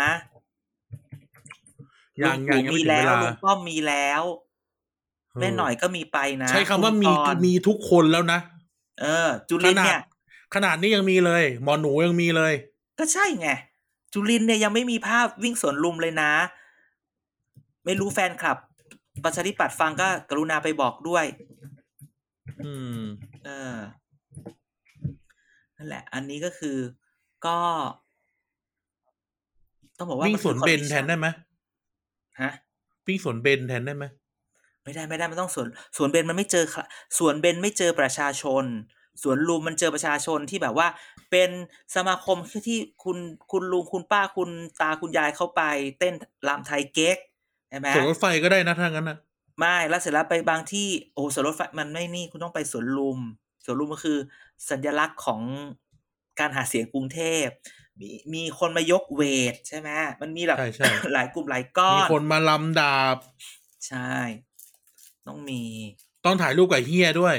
ยังลุยังตู่ยังมีไม่ถึงแล้เววลาลุงป้อมมีแล้วแม่หน่อยก็มีไปนะใช้คำว่ามีณกรณ์มีทุกคนแล้วนะเออ จุขลินนาดเนี่ย ขนาดนี้ยังมีเลย หมอหนูยังมีเลย ก็ใช่ไงจุลินเนี่ยยังไม่มีภาพวิ่งสวนลุมเลยนะ ไม่รู้แฟนคลับ ประชาธิปัตย์ฟังก็กรุณาไปบอกด้วย อืม เออนั่นแหละ อันนี้ก็คือก็ ต้องบอกว่าวิ่งสวนมัเบคือนแทนได้ไหมฮะวิ่งสวนเบนแทนได้ไหมไม่ได้ไม่ได้มันต้องสวนสวนเบนมันไม่เจอค่ะสวนเบนไม่เจอประชาชนสวนลุมมันเจอประชาชนที่แบบว่า เป็นสมาคมที่คุณคุณลุงคุณป้าคุณตาคุณยายเข้าไป เต้นรำไทยเก๊ก ใช่ไหมสวนรถไฟก็ได้นะถ้างั้นนะไม่แล้วเสร็จแล้วไปบางที่โอ้สวนรถไฟมันไม่นี่คุณต้องไปสวนลุมสวนลุมก็คือ สัญลักษณ์ของการหาเสียงกรุงเทพมีมีคนมายกเวทใช่ไหมมันมีแบบใช่ใช่หลายกลุ่มหลายก้อมีนคนมาลำดาบ ใช่ ต้องมี ต้องถ่ายรูปกับเฮียด้วย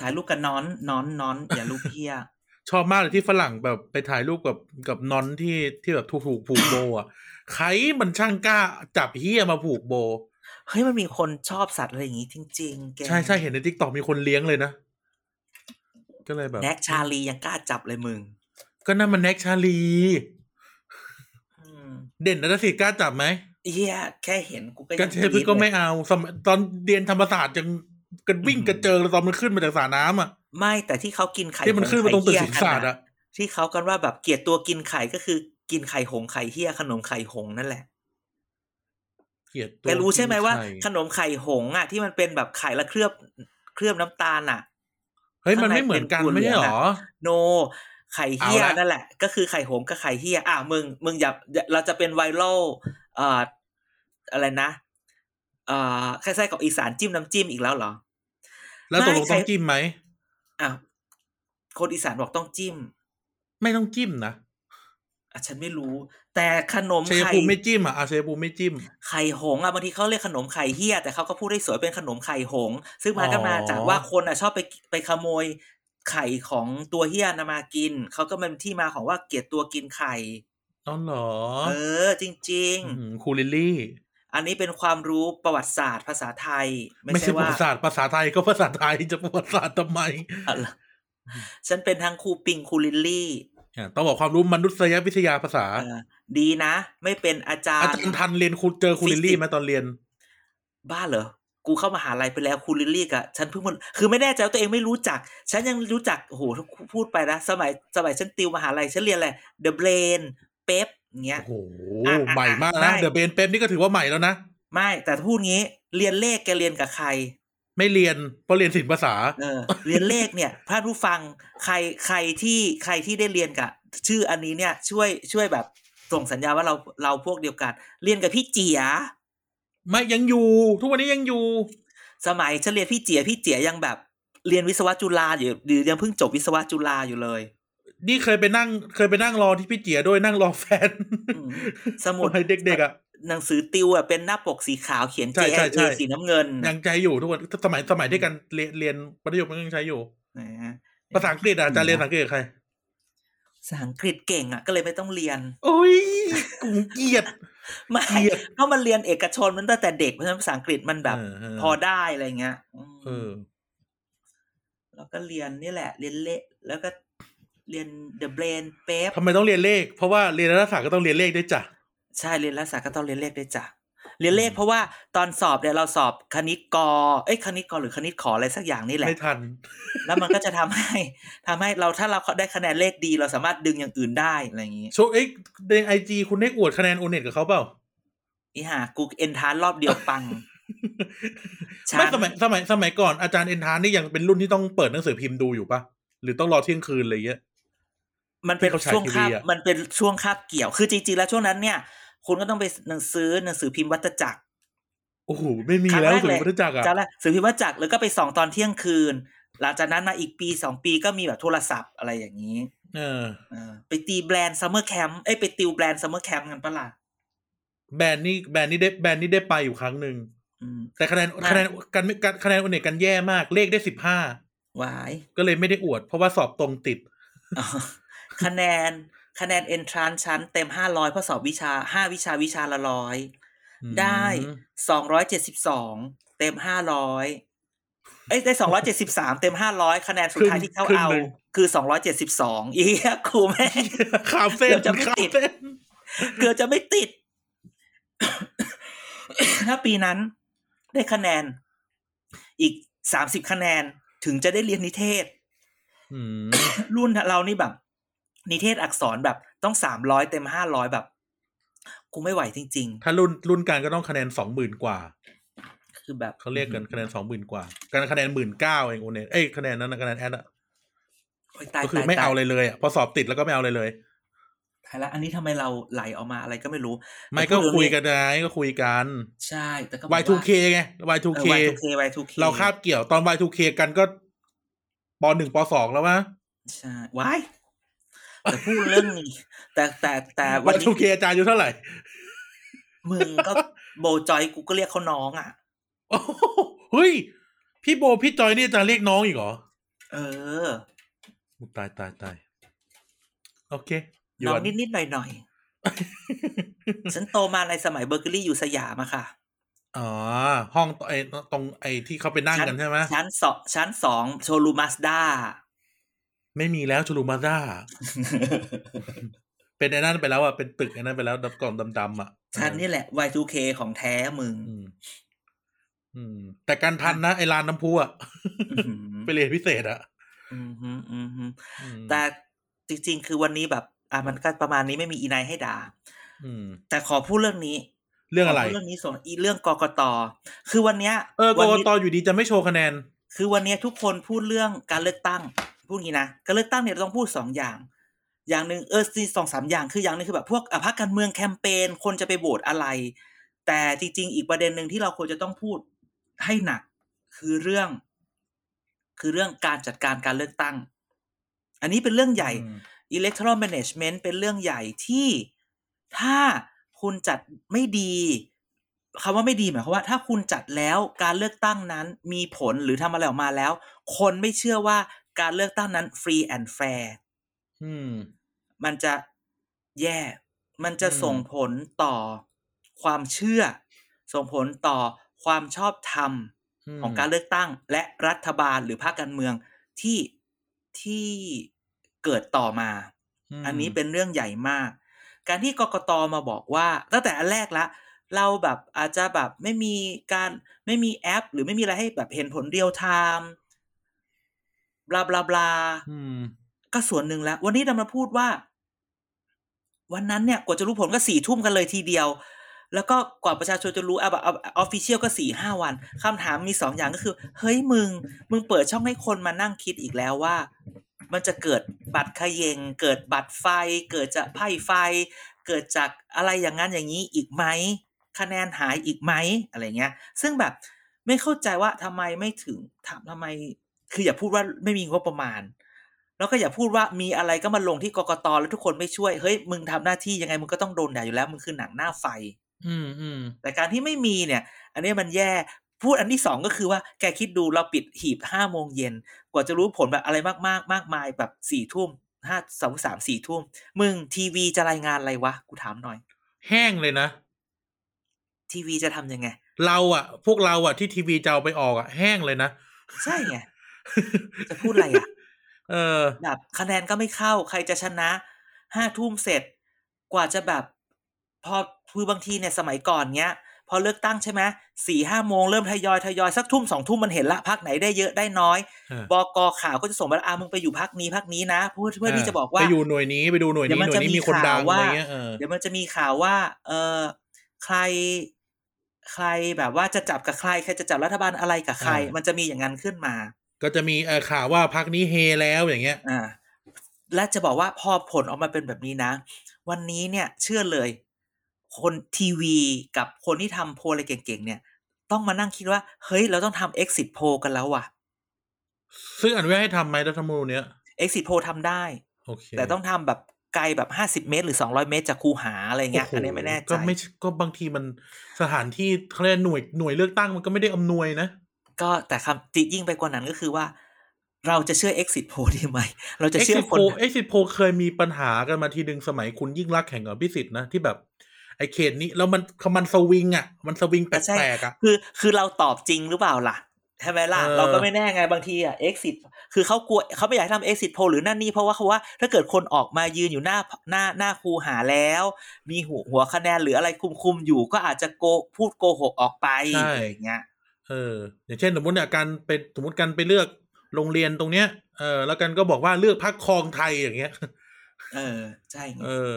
ถ่ายรูปกับน้อนน้อนน้อนอย่ารูปเพี้ยชอบมากเลยที่ฝรั่งแบบไปถ่ายรูปกับกับนอนที่ที่แบบถูกถูกผูกโบอะ ใครมันช่างกล้าจับเฮียมาผูกโบ เฮ้ยมันมีคนชอบสัตว์อะไรอย่างงี้จริงๆแกใช่ใช่เห็นในทิกตอกมีคนเลี้ยงเลยนะ ก็เลยแบบ แน็กชาลียังกล้าจับเลยมึง ก็นั่นมันแน็กชาลี อืมเด่นนัทศิษย์กล้าจับไหมเฮียแค่เห็นกูก็ก็ยังเชฟพึ่งก็รี๊ดเลยไม่เอาสมัยตอนเรียนธรรมศาสตร์ยังกันวิ่งอืมกระเจิงตอนมันขึ้นมาจากสระน้ำอะไม่แต่ที่เขากินไข่ที่มันขึ้นมาตรงตึกไข่ศิลเหี้ศายสตกันร์น่ะอะ ที่เขากันว่าแบบเกลียดตัวกินไข่ก็คือ กินไข่หงไข่เฮียขนมไข่หงนั่นแหละเกลียดตัวแกรู้ใช่ไหมว่าข่ขนมไข่หงอะที่มันเป็นแบบไข่และเคลือบเคลือบน้ำตาลอะเฮ้ยข้างมันในไม่เหมือนกันเป็นไม่ใช่หรอโนไข่เฮียเอาละนั่นแหละ ก็คือไข่หงกับไข่เฮียอะมึงมึงอย่าอย่าเราจะเป็นไวรัลเอ่ออะไรนะเอ่อคล้ายๆกับอีสานจิ้มน้ำจิ้มอีกแล้วเหรอ แล้วตกลงไม่ต้องใครจิ้มไหมอะคนอีสานบอกต้องจิ้ม ไม่ต้องจิ้มนะ อะฉันไม่รู้ แต่ขนมชัยไข่ภูมิไม่จิ้มอะอาชัยภูมิไม่จิ้ม ไข่หงอะบางทีเขาเรียกขนมไข่เฮียแต่เขาก็พูดได้สวยเป็นขนมไข่หง ซึ่งมาก็มาจากว่าคนอะชอบไปไปขโมยไข่ของตัวเฮียนะมากินเขาก็เป็นที่มาของว่าเกลียดตัวกินไข่อ๋อเหรอ เออ จริงหือครูลิลลี่ๆอันนี้เป็นความรู้ประวัติศาสตร์ภาษาไทย ไม่ไม่ใช่ใช่ประว่าวัติศาสตร์ภาษาไทยก็ภาษาไทยจะประวัติศาสตร์ทำไมอะไรฉันเป็นทั้งครูปิงครูลิลลี่อะ ต้องบอกความรู้มนุษยวิทยาภาษาเออดีนะ ไม่เป็นอาจารย์อาจารย์ทันเรียนครูเจอครูลิลลี่ไหมตอนเรียน บ้าเหรอ กูเข้ามหาลัยไปแล้วครูลิลลี่กะฉันเพิ่งมันคือไม่แน่ใจว่าตัวเองไม่รู้จัก ฉันยังรู้จักโอ้โหถ้าพูดไปนะ สมัยสมัยฉันติวมหาลัยฉันเรียนอะไร The Brain เป๊ปเงี้ยโอ้โหอะใหม่มากอะนะไม่ The Brain เป๊ปนี่ก็ถือว่าใหม่แล้วนะ ไม่แต่พูดงี้เรียนเลขแกเรียนกับใคร ไม่เรียนเพราะเรียนศิลปภาษาเออเรียนเลขเนี่ยท่านผู้ฟังใครใครที่ใครที่ได้เรียนกับ ชื่ออันนี้เนี่ย ช่วยช่วยแบบส่งสัญญาณว่าเราเราพวกเดียวกัน เรียนกับพี่เจียไม่ยังอยู่ ทุกวันนี้ยังอยู่ สมัยฉันเรียนพี่เจียพี่เจียยังแบบเรียนวิศวะจุฬาอยู่หรือยังเพิ่งจบวิศวะจุฬาอยู่เลย นี่เคยไปนั่งเคยไปนั่งรอที่พี่เจียด้วยนั่งรอแฟนอืมสมุดสมัยเด็กๆอะ หนังสือติวอะเป็นหน้าปกสีขาวเขียนใช่ J ใช่ I ใช่ A สีน้ำเงินยังใจอยู่ทุกวันสมัยสมัยที่กันเรียนเรียนมัธยมมันยังใช้อยู่นะฮะภาษาอังกฤษอะอาจารย์เรียนภาษาอังกฤษกับใครภาษาอังกฤษเก่งอะก็เลยไม่ต้องเรียน โอ้ยกูเกลียดไม่เกลียดก็มันเรียนเอกชนมันตั้งแต่เด็กเพราะฉะนั้นภาษาอังกฤษมันแบบเออเออพอได้อะไรเงี้ยอืมเออแล้วก็เรียนนี่แหละ เรียนเลขแล้วก็เรียน the brain เป๊ปทำไมต้องเรียนเลข เพราะว่าเรียนรัฐศาสตร์ก็ต้องเรียนเลขด้วยจ้ะ ใช่เรียนรัฐศาสตร์ก็ต้องเรียนเลขด้วยจ้ะเรียนเลขอืมเพราะว่าตอนสอบเนี่ยเราสอบคณิตกเอ้ยคณิตกหรือคณิตขออะไรสักอย่างนี่แหละไม่ทัน แล้วมันก็จะทำให้ทำให้เราถ้าเราได้คะแนนเลขดีเราสามารถดึงอย่างอื่นได้อะไรอย่างนี้โชว์เอ็กในไอจีคุณได้อวดคะแนนโอเน็ตกับเขาเปล่าอีห่ากูเอนทานรอบเดียวปังฉันไม่สมัยสมัยสมัยก่อนอาจารย์เอ็นทานนี่ยังเป็นรุ่นที่ต้องเปิดหนังสือพิมพ์ดูอยู่ปะหรือต้องรอเที่ยงคืนอะไรเงี้ยมันเป็นที่เขาฉายช่วงคาบทีวีอะมันเป็นช่วงคาบเกี่ยวคือจริงๆแล้วช่วงนั้นเนี่ย คุณก็ต้องไปหนังสือหนังสือพิมพ์วัฏจักรโอ้โหไม่มีครั้งแล้วแรกสื่เลอยพุทธจักรอะจำได้สื่อพิมพ์วัฏจักรแล้วก็ไปส่องตอนเที่ยงคืน หลังจากนั้นมาอีกปีสองปีก็มีแบบโทรศัพท์อะไรอย่างนี้เออเออไปตี Brand's Summer Camp เอ้ยไปติว Brand's Summer Camp กันปะล่ะ Brand's นี่ Brand's นี่ได้ Brand's นี่ได้ไปอยู่ครั้งหนึ่งอืมแต่คะแนนมาคะแนนกันกันคะแนน O-NET กันแย่มากเลขได้สิบห้าวายก็เลยไม่ได้อวด เพราะว่าสอบตรงติดอ๋อคะแนน คะแนนเอนทรานชั้นเต็มห้าร้อยเพราะสอบวิชาห้าวิชาวิชาละร้อยอืมได้สองร้อยเจ็ดสิบสองเต็มห้าร้อยเอ้ยได้สองร้อยเจ็ดสิบสามเต็มห้าร้อยคะแนนสุดท้ายที่เขาเอา คือสองร้อยเจ็ดสิบสองอีเหี้ยครูแม่งข้ามเส้นเดี๋ยวจะไม่ข้ามติดเส้นเกือบจะไม่ติด ถ้าปีนั้น ได้คะแนน อีกสามสิบคะแนนถึงจะได้เรียนนิเทศอืมรุ่นเรานี่แบบ นิเทศอักษรแบบต้องสามร้อยเต็มห้าร้อยแบบกูไม่ไหวจริงถ้ารุ่นรุ่นการก็ต้องคะแนนสองหมื่นกว่าๆคือแบบเขาเรียกกันคะแนนสองหมื่นกว่า การคะแนนหมื่นเก้าเองโอเน็ตเอ้ยคะแนนนั้นนะคะแนนแอดอะโอ๊ยตายก็คือตายไม่เอาตายเลยเลยอะพอสอบติดแล้วก็ไม่เอาเลยเลยตายละอันนี้ทำไมเราไหลออกมาอะไรก็ไม่รู้ ไม่แต่ก็พูดคุยเรื่องกันไงก็คุยกัน ใช่ แต่ก็บอกว่า Y2K ไง Y2K เออ Y2K Y2K เราคาบเกี่ยวตอน Y2K กันก็ปหนึ่งปสองแล้ววะใช่ว้าย แต่พูดเรื่องนี้แต่แต่แต่วันนี้ Y2K อาจารย์อยู่เท่าไหร่ มึงก็โบจอยกูก็เรียกเขาน้องอะโอ้โหเฮ้ย พี่โบพี่จอยนี่อาจารย์เรียกน้องอีกเหรอ เออ ตายตายตายโอเคหยน้องวนนิดนิดหน่อยหน่อยๆฉันโตมาในสมัยเบอร์เกอรี่อยู่สยามอะค่ะ อ๋อ ห้องไอ้ตรงไอ้ที่เขาไปนั่งกันใช่ไหมชั้นสองชั้นสองโชลูมาสด้า ไม่มีแล้วชูรูมาซ่าเป็นไอ้นั่นไปแล้วอะเป็นตึกไอ้นั่นไปแล้วดับกล่องดำๆอะชั้นนี่แหละ Y2K ของแท้มึงอืมอืม แต่การทันนะ ไอ้ลานน้ำพุอะอื้อหือไปเรียนพิเศษอะอืมฮึอืมฮึอืมแต่จริง ๆ คือวันนี้แบบ อะมันก็ประมาณนี้ไม่มีอีไนท์ให้ด่าอืมแต่ขอพูดเรื่องนี้ เรื่องอะไรขพูดเรื่องนี้ส่วนอีเรื่องกกตคือวันเนี้ย เออกวันกนี้ตอยู่ดีจะไม่โชว์คะแนน คือวันเนี้ยทุกคนพูดเรื่องการเลือกตั้ง พูดงี้นะการเลือกตั้งเนี่ยเราต้องพูดสองอย่าง อย่างหนึ่งเออซีสองสามอย่างคืออย่างหนึงคือแบบพวกอะพรรคการเมืองแคมเปญคนจะไปโหวตอะไร แต่จริง ๆ อีกประเด็นหนึ่งที่เราควรจะต้องพูดให้หนักคือเรื่อง คือเรื่องการจัดการการเลือกตั้ง อันนี้เป็นเรื่องใหญ่อืม electoral management เป็นเรื่องใหญ่ที่ถ้าคุณจัดไม่ดีคำว่าไม่ดีหมายความว่า ถ้าคุณจัดแล้วการเลือกตั้งนั้นมีผลหรือทำอะไรออกมาแล้ว คนไม่เชื่อว่า การเลือกตั้งนั้น free and fair อืมมันจะแย่ มันจะอืมส่งผลต่อความเชื่อ ส่งผลต่อความชอบธรรมของการเลือกตั้ง และรัฐบาลหรือพรรคการเมืองที่ที่เกิดต่อมาอันนี้เป็นเรื่องใหญ่มาก การที่กกตมาบอกว่า ตั้งแต่อันแรกละ เราแบบอาจจะแบบไม่มีการไม่มีแอป หรือไม่มีอะไรให้แบบเห็นผล real time blah blah blah อืมก็ส่วนหนึ่งแล้ว วันนี้เรามาพูดว่า วันนั้นเนี่ย กว่าจะรู้ผลก็สี่ทุ่มกันเลยทีเดียว แล้วก็กว่าประชาชนจะรู้อะแบบออฟฟิเชียลก็สี่ห้าวันคำถามมีสองอย่างก็คือ เฮ้ยมึง มึงเปิดช่องให้คนมานั่งคิดอีกแล้วว่า มันจะเกิดบัตรเขยงเกิดบัตรไฟ เกิดจากไพ่ไฟ เกิดจากอะไรอย่างนั้นอย่างนี้อีกไหมคะแนนหายอีกไหมอะไรเงี้ย ซึ่งแบบไม่เข้าใจว่าทำไมไม่ถึงถามทำไม คืออย่าพูดว่าไม่มีงบประมาณ แล้วก็อย่าพูดว่ามีอะไรก็มาลงที่กกตแล้วทุกคนไม่ช่วยเฮ้ยมึงทำหน้าที่ยังไงมึงก็ต้องโดนด่าอยู่แล้วมึงคือหนังหน้าไฟ อืมอืมแต่การที่ไม่มีเนี่ย อันนี้มันแย่พูดอันที่สองก็คือว่าแกคิดดูเราปิดหีบห้าโมงเย็นกว่าจะรู้ผลแบบอะไรมากมากๆมากมายแบบสี่ทุ่มห้าสองสามสี่ทุ่มมึงทีวีจะรายงานอะไรวะกูถามหน่อย แห้งเลยนะ ทีวีจะทำยังไง เราอะพวกเราอะที่ทีวีจะเอาไปออกอะแห้งเลยนะ ใช่ไง จะพูดอะไรอะ เออ แบบคะแนนก็ไม่เข้า ใครจะชนะ ห้าทุ่มเสร็จ กว่าจะแบบ พอคือบางทีเนี่ยสมัยก่อนเนี้ย พอเลือกตั้งใช่ไหมสี่ห้าโมงเริ่มทยอยทยอยสักทุ่มสองทุ่มมันเห็นละพักไหนได้เยอะได้น้อยเออบกข่าวก็จะส่งมาอ่ามึงไปอยู่พักนี้พักนี้นะเพื่อเพื่อที่จะบอกว่าไปอยู่หน่วยนี้ไปดูหน่วยเดี๋นี้ยวมันหน่วยนี้จะมีมีคนดังข่าวว่าอะไรเงี้ยเออเดี๋ยวมันจะมีข่าวว่า เออใครใครแบบว่าจะจับกับใคร ใครจะจับรัฐบาลอะไรกับใครอ่ามัมันจะมีอย่างนั้นขึ้นมา ก็จะมีเอ่อข่าวว่าพักนี้เฮแล้วอย่างเงี้ย อ่า และจะบอกว่าพอผลออกมาเป็นแบบนี้นะ วันนี้เนี่ย เชื่อเลย คนทีวีกับคนที่ทำโพลอะไรเก่งๆเนี่ย ต้องมานั่งคิดว่า เฮ้ย เราต้องทำ exit poll กันแล้วว่ะ ซึ่งอนุญาตให้ทำไหมรัฐธรรมนูญเนี้ย exit poll ทำได้โอเคแต่ต้องทำแบบไกลแบบห้าสิบเมตร หรือสองร้อยเมตรจากคูหาอะไรเงี้ยโโหอันนี้ไม่แน่ใจก็ไม่ก็บางทีมันสถานที่เขาเรียกหน่วยหน่วยเลือกตั้งมันก็ไม่ได้อำนวยนะ ก็แต่คำจิยิ่งไปกว่านั้นก็คือว่า เราจะเชื่อ exit poll ดีไหม เราจะเอ็กเชื่อซิคนโพเอ็กซิโพเคยมีปัญหากันมาทีหนึ่งสมัยคุณยิ่งรักษณ์แข่งกับพิสิทธิ์นะ ที่แบบไอ้เขตนี้แล้วมันมันสวิงอะ มันสวิงแปใช่ลกๆอะคือคือเราตอบจริงหรือเปล่าล่ะใช่ไหมล่ะเออเราก็ไม่แน่ไงบางทีอะ exit คือเขากลัวเขาไม่อยากให้ทำ exit poll หรือนั่นนี่เพราะว่าเขาว่า ถ้าเกิดคนออกมายืนอยู่หน้าหน้าหน้าคูหาแล้ว มีหัวหัวคะแนนหรืออะไรคุมคุมๆอยู่ก็อาจจะโกพูดโกหกออกไปอะไรอย่างเงี้ย เอออย่างเช่นสมมติเนี่ยการไปสมมติการไปเลือกโรงเรียนตรงเนี้ยเออแล้วกันก็บอกว่าเลือกพักคลองไทยอย่างเงี้ย เออ ใช่ไงเออ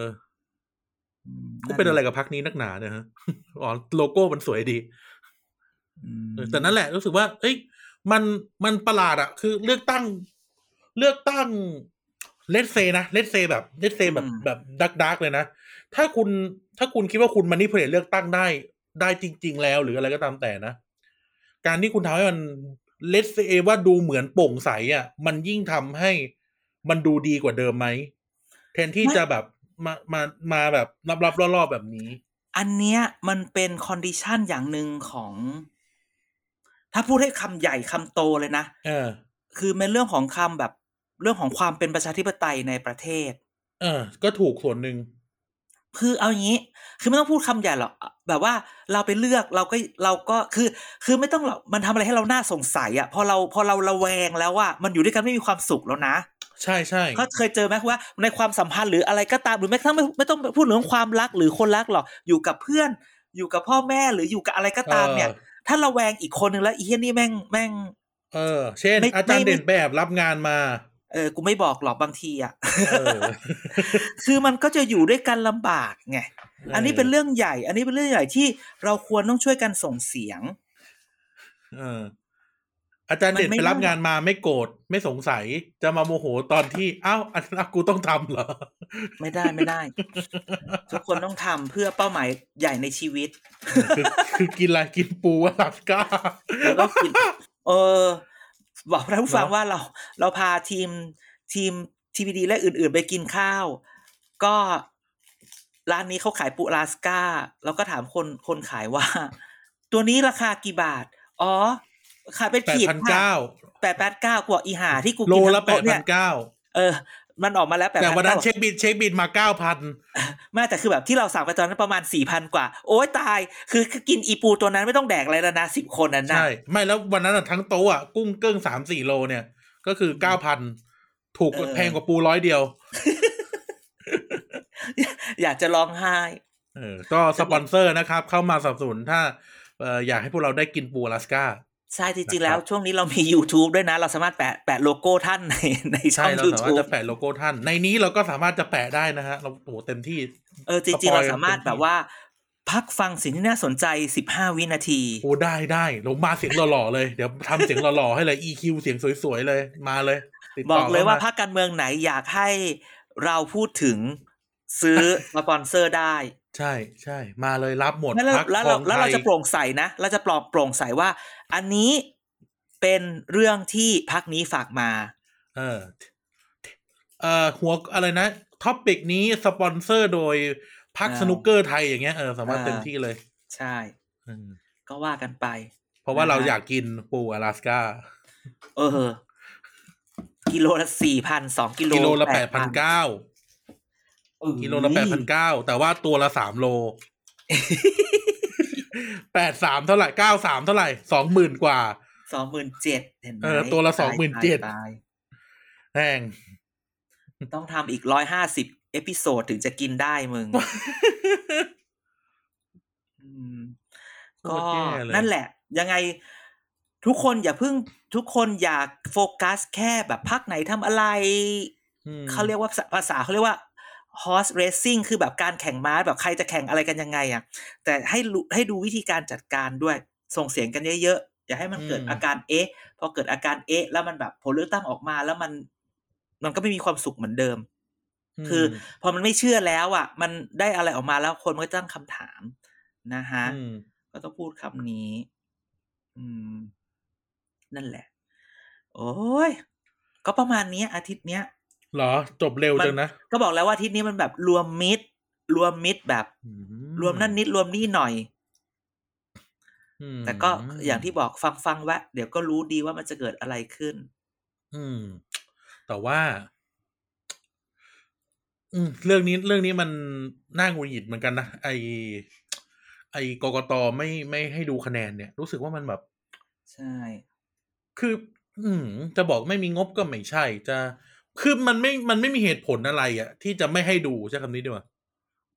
มก็เป็นอะไรกับพักนี้นักหนาเนี่ยฮะอ๋อโลโก้มันสวยดีอืมเออแต่นั่นแหละรู้สึกว่า เอ้ย มันมันประหลาดอะคือเลือกตั้ง เลือกตั้ง let's say นะ let's say แบบ let's say แบบแบบดักดักเลยนะ ถ้าคุณถ้าคุณคิดว่าคุณ manipulate เลือกตั้งได้ ได้จริง ๆ แล้วหรืออะไรก็ตามแต่นะ การที่คุณทำให้มัน let's say ว่าดูเหมือนโปร่งใสอะมันยิ่งทำให้มันดูดีกว่าเดิมไหมแทนที่จะแบบมามามาแบบลับๆล่อๆแบบนี้ อันเนี้ยมันเป็น condition อย่างหนึ่งของ ถ้าพูดให้คำใหญ่คำโตเลยนะเออ คือเป็นเรื่องของคำแบบเรื่องของความเป็นประชาธิปไตยในประเทศ เออ ก็ถูกส่วนหนึ่ง คือเอาอย่างนี้ คือไม่ต้องพูดคำใหญ่หรอกแบบว่าเราไปเลือกเราก็เราก็คือ คือไม่ต้องหรอกมันทำอะไรให้เราน่าสงสัยอะพอเราพอเราระแวงแล้วว่ามันอยู่ด้วยกันไม่มีความสุขแล้วนะใช่ใช่เขาเคยเจอไหมว่าในความสัมพันธ์หรืออะไรก็ตามหรือแม้กระทั่งไม่ไม่ต้องพูดเรื่องความรักหรือคนรักหรอกอยู่กับเพื่อนอยู่กับพ่อแม่หรืออยู่กับอะไรก็ตามเนี่ย ถ้าระแวงอีกคนนึงแล้วอีเฮียนี่แม่งแม่ง เออ เช่นไม่อาจารย์ไม่เด่นแบบรับงานมา เออ กูไม่บอกหรอกบางทีอะเออคือมันก็จะอยู่ด้วยกันลำบากไง อันนี้เป็นเรื่องใหญ่ อันนี้เป็นเรื่องใหญ่ที่เราควรต้องช่วยกันส่งเสียง เออ อาจารย์เด่นมันไม่ไปรับได้งานมาไม่โกรธไม่สงสัย จะมาโมโหตอนที่อ้าวอันนั้นกูต้องทำเหรอ ไม่ได้ไม่ได้ ทุกคนต้องทำเพื่อเป้าหมายใหญ่ในชีวิต คือคือกินอะไรกินปูอลาสก้าแล้วก็กิน เออ บอกท่านผู้ฟังเนอะว่าเราเราพาทีมทีมทีวีดีและอื่น ๆ ไปกินข้าว ก็ร้านนี้เขาขายปูอลาสก้าแล้วก็ถามคนคนขายว่า ตัวนี้ราคากี่บาท อ๋อ ขายเป็นแปดขีดพันเก้าแปดแปดเก้ากว่าอีหาที่กูโลกินละทั้งแปดโต๊ะพัเนี่นยเก้าเออ มันออกมาแล้วแปดแต่พันวันนั้นเก้าเช็คบิลเช็คบิลมาเก้าพันไม่แต่คือแบบที่เราสั่งไปตอนนั้นประมาณสี่พันกว่า โอ้ยตาย คือคือกินอีปูตัวนั้นไม่ต้องแดกอะไรแล้วนะสิบคนนั้นนะใช่ไม่แล้ววันนั้นอะทั้งโต๊ะอะกุ้งเกิ้งสามสี่โลเนี่ย ก็คือเก้าพันถูกกว่าแพงกว่าปูร้อยเดียว อยากจะร้องไห้เออก็สปอนเซอร์นะครับ เข้ามาสนับสนุนถ้าเอ่ออยากให้พวกเราได้กินปูอลาสก้า ใช่จริงๆนะครับแล้วช่วงนี้เรามี YouTube ด้วยนะ เราสามารถแปะแปะโลโก้ท่านในในช่ใช่องเราสามารถ YouTube จะแปะโลโก้ท่าน ในนี้เราก็สามารถจะแปะได้นะฮะเราโอ้โหเต็มที่ เออจริงสๆปอเรายสามารถเต็มที่แบบว่า พักฟังสิ่งที่น่าสนใจ15วินาที โอ้ได้ได้เรามาเสียงหล่อๆเลย เดี๋ยวทำเสียงหล่อๆให้เลย EQ เสียงสวยๆเลยมาเลยติดบต่อกเลยว่าข้มพักการเมืองไหนอยากให้เราพูดถึงซื้อสปอนเซอร์ได้ ใช่ ใช่ มาเลยรับหมดแล้วเราพักแล้วคเราองแล้วเราไทยจะโปร่งใสนะ เราจะปลอบโปร่งใสว่า อันนี้เป็นเรื่องที่พักนี้ฝากมา เออเอ่อหัวอะไรนะท็อปิกนี้สปอนเซอร์โดยพักอ่าสนุกเกอร์ไทยอย่างเงี้ยเออสามารถอ่าเต็มที่เลย ใช่อืมก็ว่ากันไป เพราะว่าเรานะฮะอยากกินปูอลาสก้าเออ กิโลละสี่พันสองกิโลกิโลละแปดพันเก้าเอ้ย กิโลละแปดพันเก้าแต่ว่าตัวละสามโลแปดสามเท่าไหร่เก้าสามเท่าไหร่สองหมื่นกว่าสองหมื่นเจ็ดเห็นไหมเออตัวละตาย27,000ตายแพงต้องทำอีกร้อยห้าสิบ episode ถึงจะกินได้มึงอืมโคก็ตรแย่เลยนั่นแหละ ยังไงทุกคนอย่าเพิ่งทุกคนอยากโฟกัสแค่แบบพรรคไหนทำอะไรอืมเขาเรียกว่าภาษาเขาเรียกว่า horse racing คือแบบการแข่งม้าแบบใครจะแข่งอะไรกันยังไงอะ แต่ให้รู้ให้ดูวิธีการจัดการด้วย ส่งเสียงกันเยอะๆ อย่าให้มันเกิดอาการเอ๊ะ พอเกิดอาการเอ๊ะ แล้วมันแบบผลเลือกตั้งออกมาแล้วมัน มันก็ไม่มีความสุขเหมือนเดิม คือ พอมันไม่เชื่อแล้วอะ มันได้อะไรออกมาแล้วคนมันก็ตั้งคำถามนะฮะอืมก็ต้องพูดคำนี้ อืม นั่นแหละ โอ้ยก็ประมาณนี้อาทิตย์เนี้ยเหรอ จบเร็วมันจังนะ ก็บอกแล้วว่าอาทิตย์นี้มันแบบรวมมิตรรวมมิตรแบบอืรวมนั่นนิดรวมนี่หน่อยอืมแต่ก็อย่างที่บอกฟังฟังๆไวะเดี๋ยวก็รู้ดีว่ามันจะเกิดอะไรขึ้น อืม แต่ว่า อืม เรื่องนี้เรื่องนี้มันน่าหงุดหงิดเหมือนกันนะไอไอกกตไม่ไม่ให้ดูคะแนนเนี่ย รู้สึกว่ามันแบบ ใช่ คือ อืม จะบอกไม่มีงบก็ไม่ใช่ จะ คือมันไม่มันไม่มีเหตุผลอะไรอะที่จะไม่ให้ดูใช้คำนี้ดีกว่า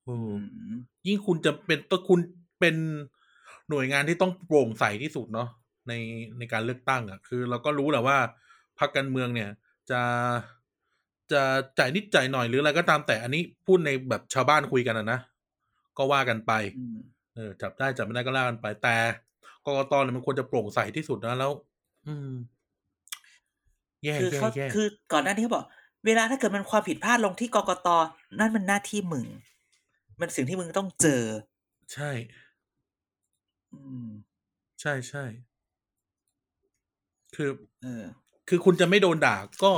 อืมอืมยิ่งคุณจะเป็นตัวคุณเป็นหน่วยงานที่ต้องโปร่งใสที่สุดเนาะในในการเลือกตั้งอะ่ะ คือเราก็รู้แหละว่าพรรคการเมืองเนี่ย จะจะจ่ายนิดจ่ายหน่อยหรืออะไรก็ตามแต่อันนี้พูดในแบบชาวบ้านคุยกันอะนะก็ว่ากันไปอืมเออจับได้จับไม่ได้ก็ล่ากันไปแต่กกตเนี่ยมันควรจะโปร่งใสที่สุดนะแล้ว อืมแย่ คือแย่เขาแย่คือก่อนหน้านี้เขาบอก เวลาถ้าเกิดมันความผิดพลาดลงที่กกตนั่นมันหน้าที่มึง มันสิ่งที่มึงต้องเจอ ใช่ อืม ใช่ใช่คือเออ คือคุณจะไม่โดนด่าก็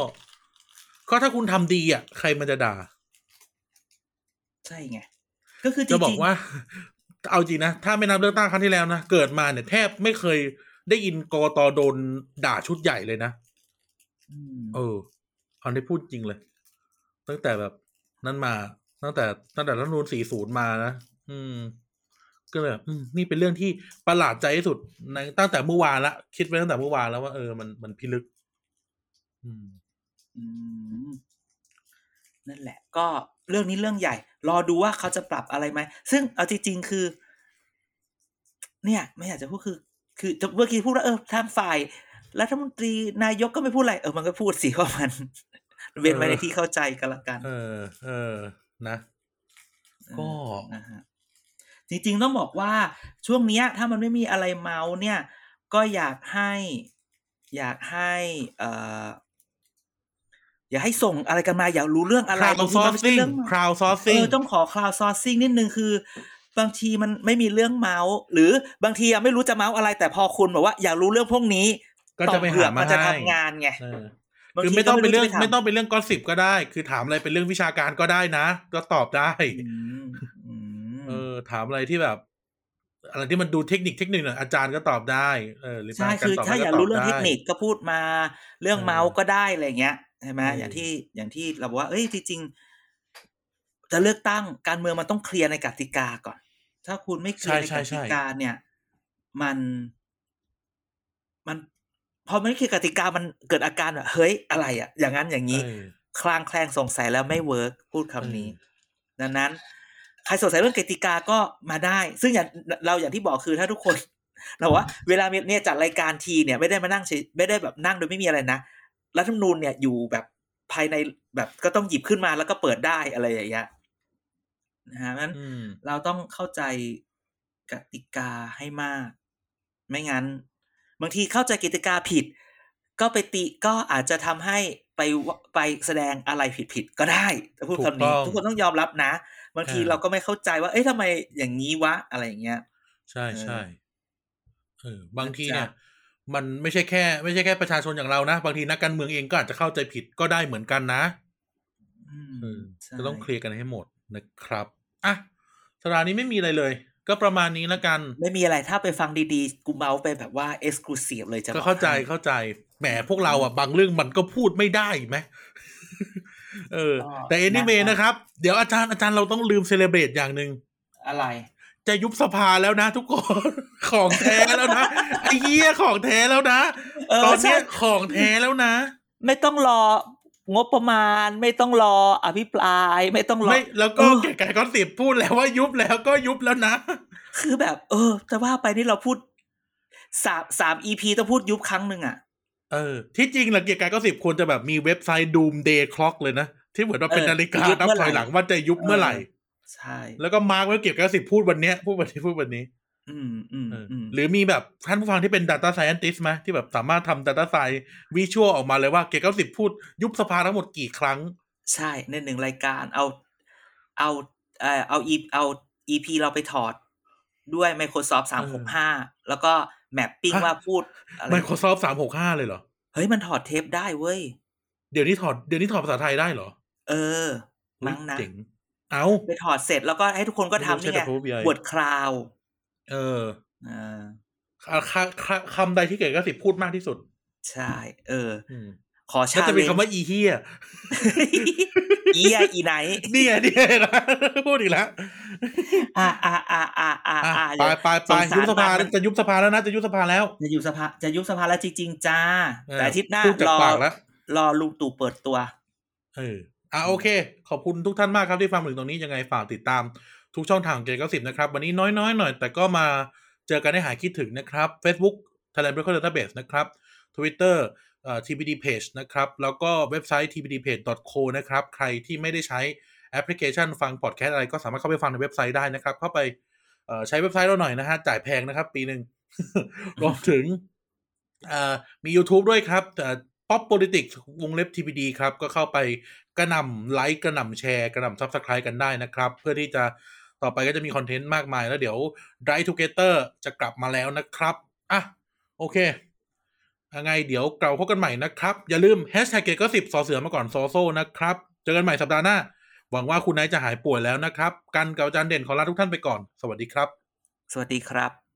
ก็ถ้าคุณทำดีอะ ใครมันจะด่า ใช่ไง ก็คือจจะบอริกงว่า เอาจริงนะ ถ้าไม่นับเลือกตั้งครั้งที่แล้วนะ เกิดมาเนี่ยแทบไม่เคยได้ยินกกตโดนด่าชุดใหญ่เลยนะๆอืม เออ อันนี้พูดจริงเลย ตั้งแต่แบบนั้นมา ตั้งแต่ตั้งแต่รัฐธรรมนูน40มานะอืม ก็เลยแบบอืมนี่เป็นเรื่องที่ประหลาดใจที่สุดในตั้งแต่เมื่อวานละคิดไว้ตั้งแต่เมื่อวานแล้วว่าเออมันมันพิลึก อืม อืมนั่นแหละ ก็เรื่องนี้เรื่องใหญ่ รอดูว่าเขาจะปรับอะไรไหมซึ่งเอาจริงๆคือ เนี่ย ไม่อยากจะพูดคือ คือจะเมื่อกี้พูดว่าเออทางฝ่าย รัฐมนตรีนายกก็ไม่พูดอะไร เออมันก็พูดสิว่ามันเว้นไว้ในที่เข้าใจกันละกัน เออ เออ นะ ก็นะฮะจริงๆต้องบอกว่าช่วงเนี้ยถ้ามันไม่มีอะไรเมาส์เนี่ย ก็อยากให้ อยากให้เอ่ออยากให้ส่งอะไรกันมาอยากรู้เรื่องอะไร crowd บางทีมันไม่ใช่ sourcing เรื่อง crowd เอ sourcing อต้องขอ crowd sourcing นิดนึงคือบางทีมันไม่มีเรื่องเมาส์ หรือบางทียังไม่รู้จะเมาส์อะไร แต่พอคุณบอกว่าอยากรู้เรื่องพวกนี้ ก็จะไปต่อเผื่อหามามันจะให้ทำงานไงเออบางคือทีไม่ต้องก็เป็นเรื่องจะปไม่ต้องเป็นเรื่องกอสิบก็ได้ คือถามอะไรเป็นเรื่องวิชาการก็ได้นะ ก็ตอบได้อืมอืมเออ ถามอะไรที่แบบอะไรที่มันดูเทคนิคเทคนิคหน่อยอาจารย์ก็ตอบได้เออหรือใช่การคือตอบถ้าได้อยากตบรู้เรื่องได้เทคนิคก็พูดมา เรื่องเออเมาส์ก็ได้อะไรเงี้ยใช่ไหมเออออย่างที่อย่างที่เราบอกว่า เอ้ยจริงๆจะเลือกตั้งการเมืองมันต้องเคลียร์ในกติกาก่อน ถ้าคุณไม่เคลียร์ในใช่กใช่ติใช่กาเนี่ย มัน มัน พอไม่เคลียร์กติกามันเกิดอาการแบบเฮ้ยอะไรอะ อย่างนั้นอย่างนี้เออคลางแคลงสงสัยแล้วไม่เวิร์กพูดคำนี้เออดังนั้น ใครสงสัยเรื่องกติกาก็มาได้ ซึ่งอย่างเราอย่างที่บอกคือถ้าทุกคนเราว่าเวลาเนี่ยจัดรายการทีเนี่ยไม่ได้มานั่งเฉยไม่ได้แบบนั่งโดยไม่มีอะไรนะรัฐธรรมนูญเนี่ยอยู่แบบภายในแบบก็ต้องหยิบขึ้นมาแล้วก็เปิดได้อะไรอย่างเงี้ยนะฮะนั้นอืมเราต้องเข้าใจกติกาให้มาก ไม่งั้น บางทีเข้าใจกติกาผิด ก็ไปติก็อาจจะทำให้ไปวไปแสดงอะไรผิดๆก็ได้จะพูดถูกคำนี้ต้องทุกคนต้องยอมรับนะ บางทีอ่าเราก็ไม่เข้าใจว่า เอ้ยทำไมอย่างนี้วะอะไรอย่างเงี้ย ใช่เออใช่เออบางทีนะจ๊ะเนี่ยมันไม่ใช่แค่ ไม่ใช่แค่ประชาชนอย่างเรานะ บางทีนักการเมืองเองก็อาจจะเข้าใจผิดก็ได้เหมือนกันนะอืมเออใช่ก็ต้องเคลียร์กันให้หมดนะครับอะสัปดาห์นี้ไม่มีอะไรเลย ก็ประมาณนี้แล้วกัน ไม่มีอะไรถ้าไปฟังดีๆ กูเมาส์ไปแบบว่าเอ็กซ์คลูซีฟเลยจะก็บอกเข้าใจให้เข้าใจแหมพวกเราอะบางเรื่องมันก็พูดไม่ได้ไหมเออ แต่ anyway นะครับ เดี๋ยวอาจารย์อาจารย์เราต้องลืมเซเลบรตอย่างหนึ่งอะไร จะยุบสภาแล้วนะ ทุกคนของแท้แล้วนะไอ้เหี้ยของแท้แล้วนะเออตอนเนี้ยใช่ของแท้แล้วนะ ไม่ต้องรอ งบประมาณไม่ต้องรออภิปรายไม่ต้องรอไม่แล้วก็เออเก๋ไก่ก็สิบพูดแล้วว่ายุบแล้วก็ยุบแล้วนะ คือแบบ เออ แต่ว่าไปนี่เราพูดสามสามอีพีต้องพูดยุบครั้งหนึ่งอะ เออ ที่จริงหลักเกียร์กายก็สิบควรจะแบบมีเว็บไซต์ Doom Day Clock เลยนะ ที่เหมือนว่าเป็นเออนาฬิกายุบนับเมื่อถอยไหร่หลังว่าจะยุบเมื่อไหร่ ใช่ แล้วก็มาร์กไว้เกียร์กายก็สิบพูดวันเนี้ยพูดวันนี้พูดวันนี้ อืมอืมเออออืมหรือมีแบบท่านผู้ฟังที่เป็น Data Scientist ไหมที่แบบสามารถทำ Data Science Visual ออกมาเลยว่าเกียร์กายก็สิบพูดยุบสภาทั้งหมดกี่ครั้ง ใช่ ในหนึ่งรายการเอาเอาเอ่อเอาอีเอาอีพีเราไปถอดด้วย Microsoft สามหกห้าแล้วก็แมปปิ้งฮะว่าพูดอะไร Microsoft สามหกห้าเลยเหรอ เฮ้ย มันถอดเทปได้เว้ย เดี๋ยวนี้ถอดเดี๋ยวนี้ถอดภาษาไทยได้เหรอ เออ มั้งนะเจ๋งเอาไปถอดเสร็จแล้วก็ให้ทุกคนก็ทำนี่ไงไม่รู้ใช่แต่ Power BI บทคราว เอออ่าอะคคคำใดที่เกียร์กายก็สิบพูดมากที่สุด ใช่ เอออืมขอก็ชาจะเลเป็นนคำว่าอีเฮียอีอะอีไหนเนี่ยเนี่ยนะพูดอีกแล้วอ่าอ่าอ่าอ่าอ่าอะอ่าไปไปไปสงสารยุบสภามันจะยุบสภาแล้วนะจะยุบสภาแล้ว จะอยู่สภาจะยุบสภาแล้วจริงๆจ้าเออแต่อาทิตย์หน้าพูดจากรอปากแล้วรอลุงตู่เปิดตัว เอออะโอเค ขอบคุณทุกท่านมากครับที่ฟังมาถึงตรงนี้ยังไงฝากติดตาม ทุกช่องทางเกย์ก็สิบนะครับ วันนี้น้อยๆ หน่อย แต่ก็มาเจอกันได้หายคิดถึงนะครับ Facebook Thailand Broker Database นะครับ Twitter เอ่อ TBD Page นะครับ แล้วก็เว็บไซต์ tbdpage.co นะครับ ใครที่ไม่ได้ใช้แอปพลิเคชันฟังพอดแคสต์อะไรก็สามารถเข้าไปฟังในเว็บไซต์ได้นะครับ เข้าไปเอ่อใช้เว็บไซต์เราหน่อยนะฮะ จ่ายแพงนะครับ ปีหนึ่งรวมถึงเอ่อมี YouTube ด้วยครับเอ่อ Pop Politics วงเล็บ TPD ครับ ก็เข้าไปกระนำไลค์กระนำแชร์กระนำ Subscribe กันได้นะครับ เพื่อที่จะ ต่อไปก็จะมีคอนเทนต์มากมายแล้วเดี๋ยว Drive Together จะกลับมาแล้วนะครับ อะ โอเคยังไงเดี๋ยวเราพบกันใหม่นะครับ อย่าลืมแฮชแท็กเกก็สิบสอเสือมาก่อนซอโซนะครับ เจอกันใหม่สัปดาห์หน้า หวังว่าคุณนายจะหายป่วยแล้วนะครับ กันกับอาจารย์เด่นขอลาทุกท่านไปก่อน สวัสดีครับ สวัสดีครับ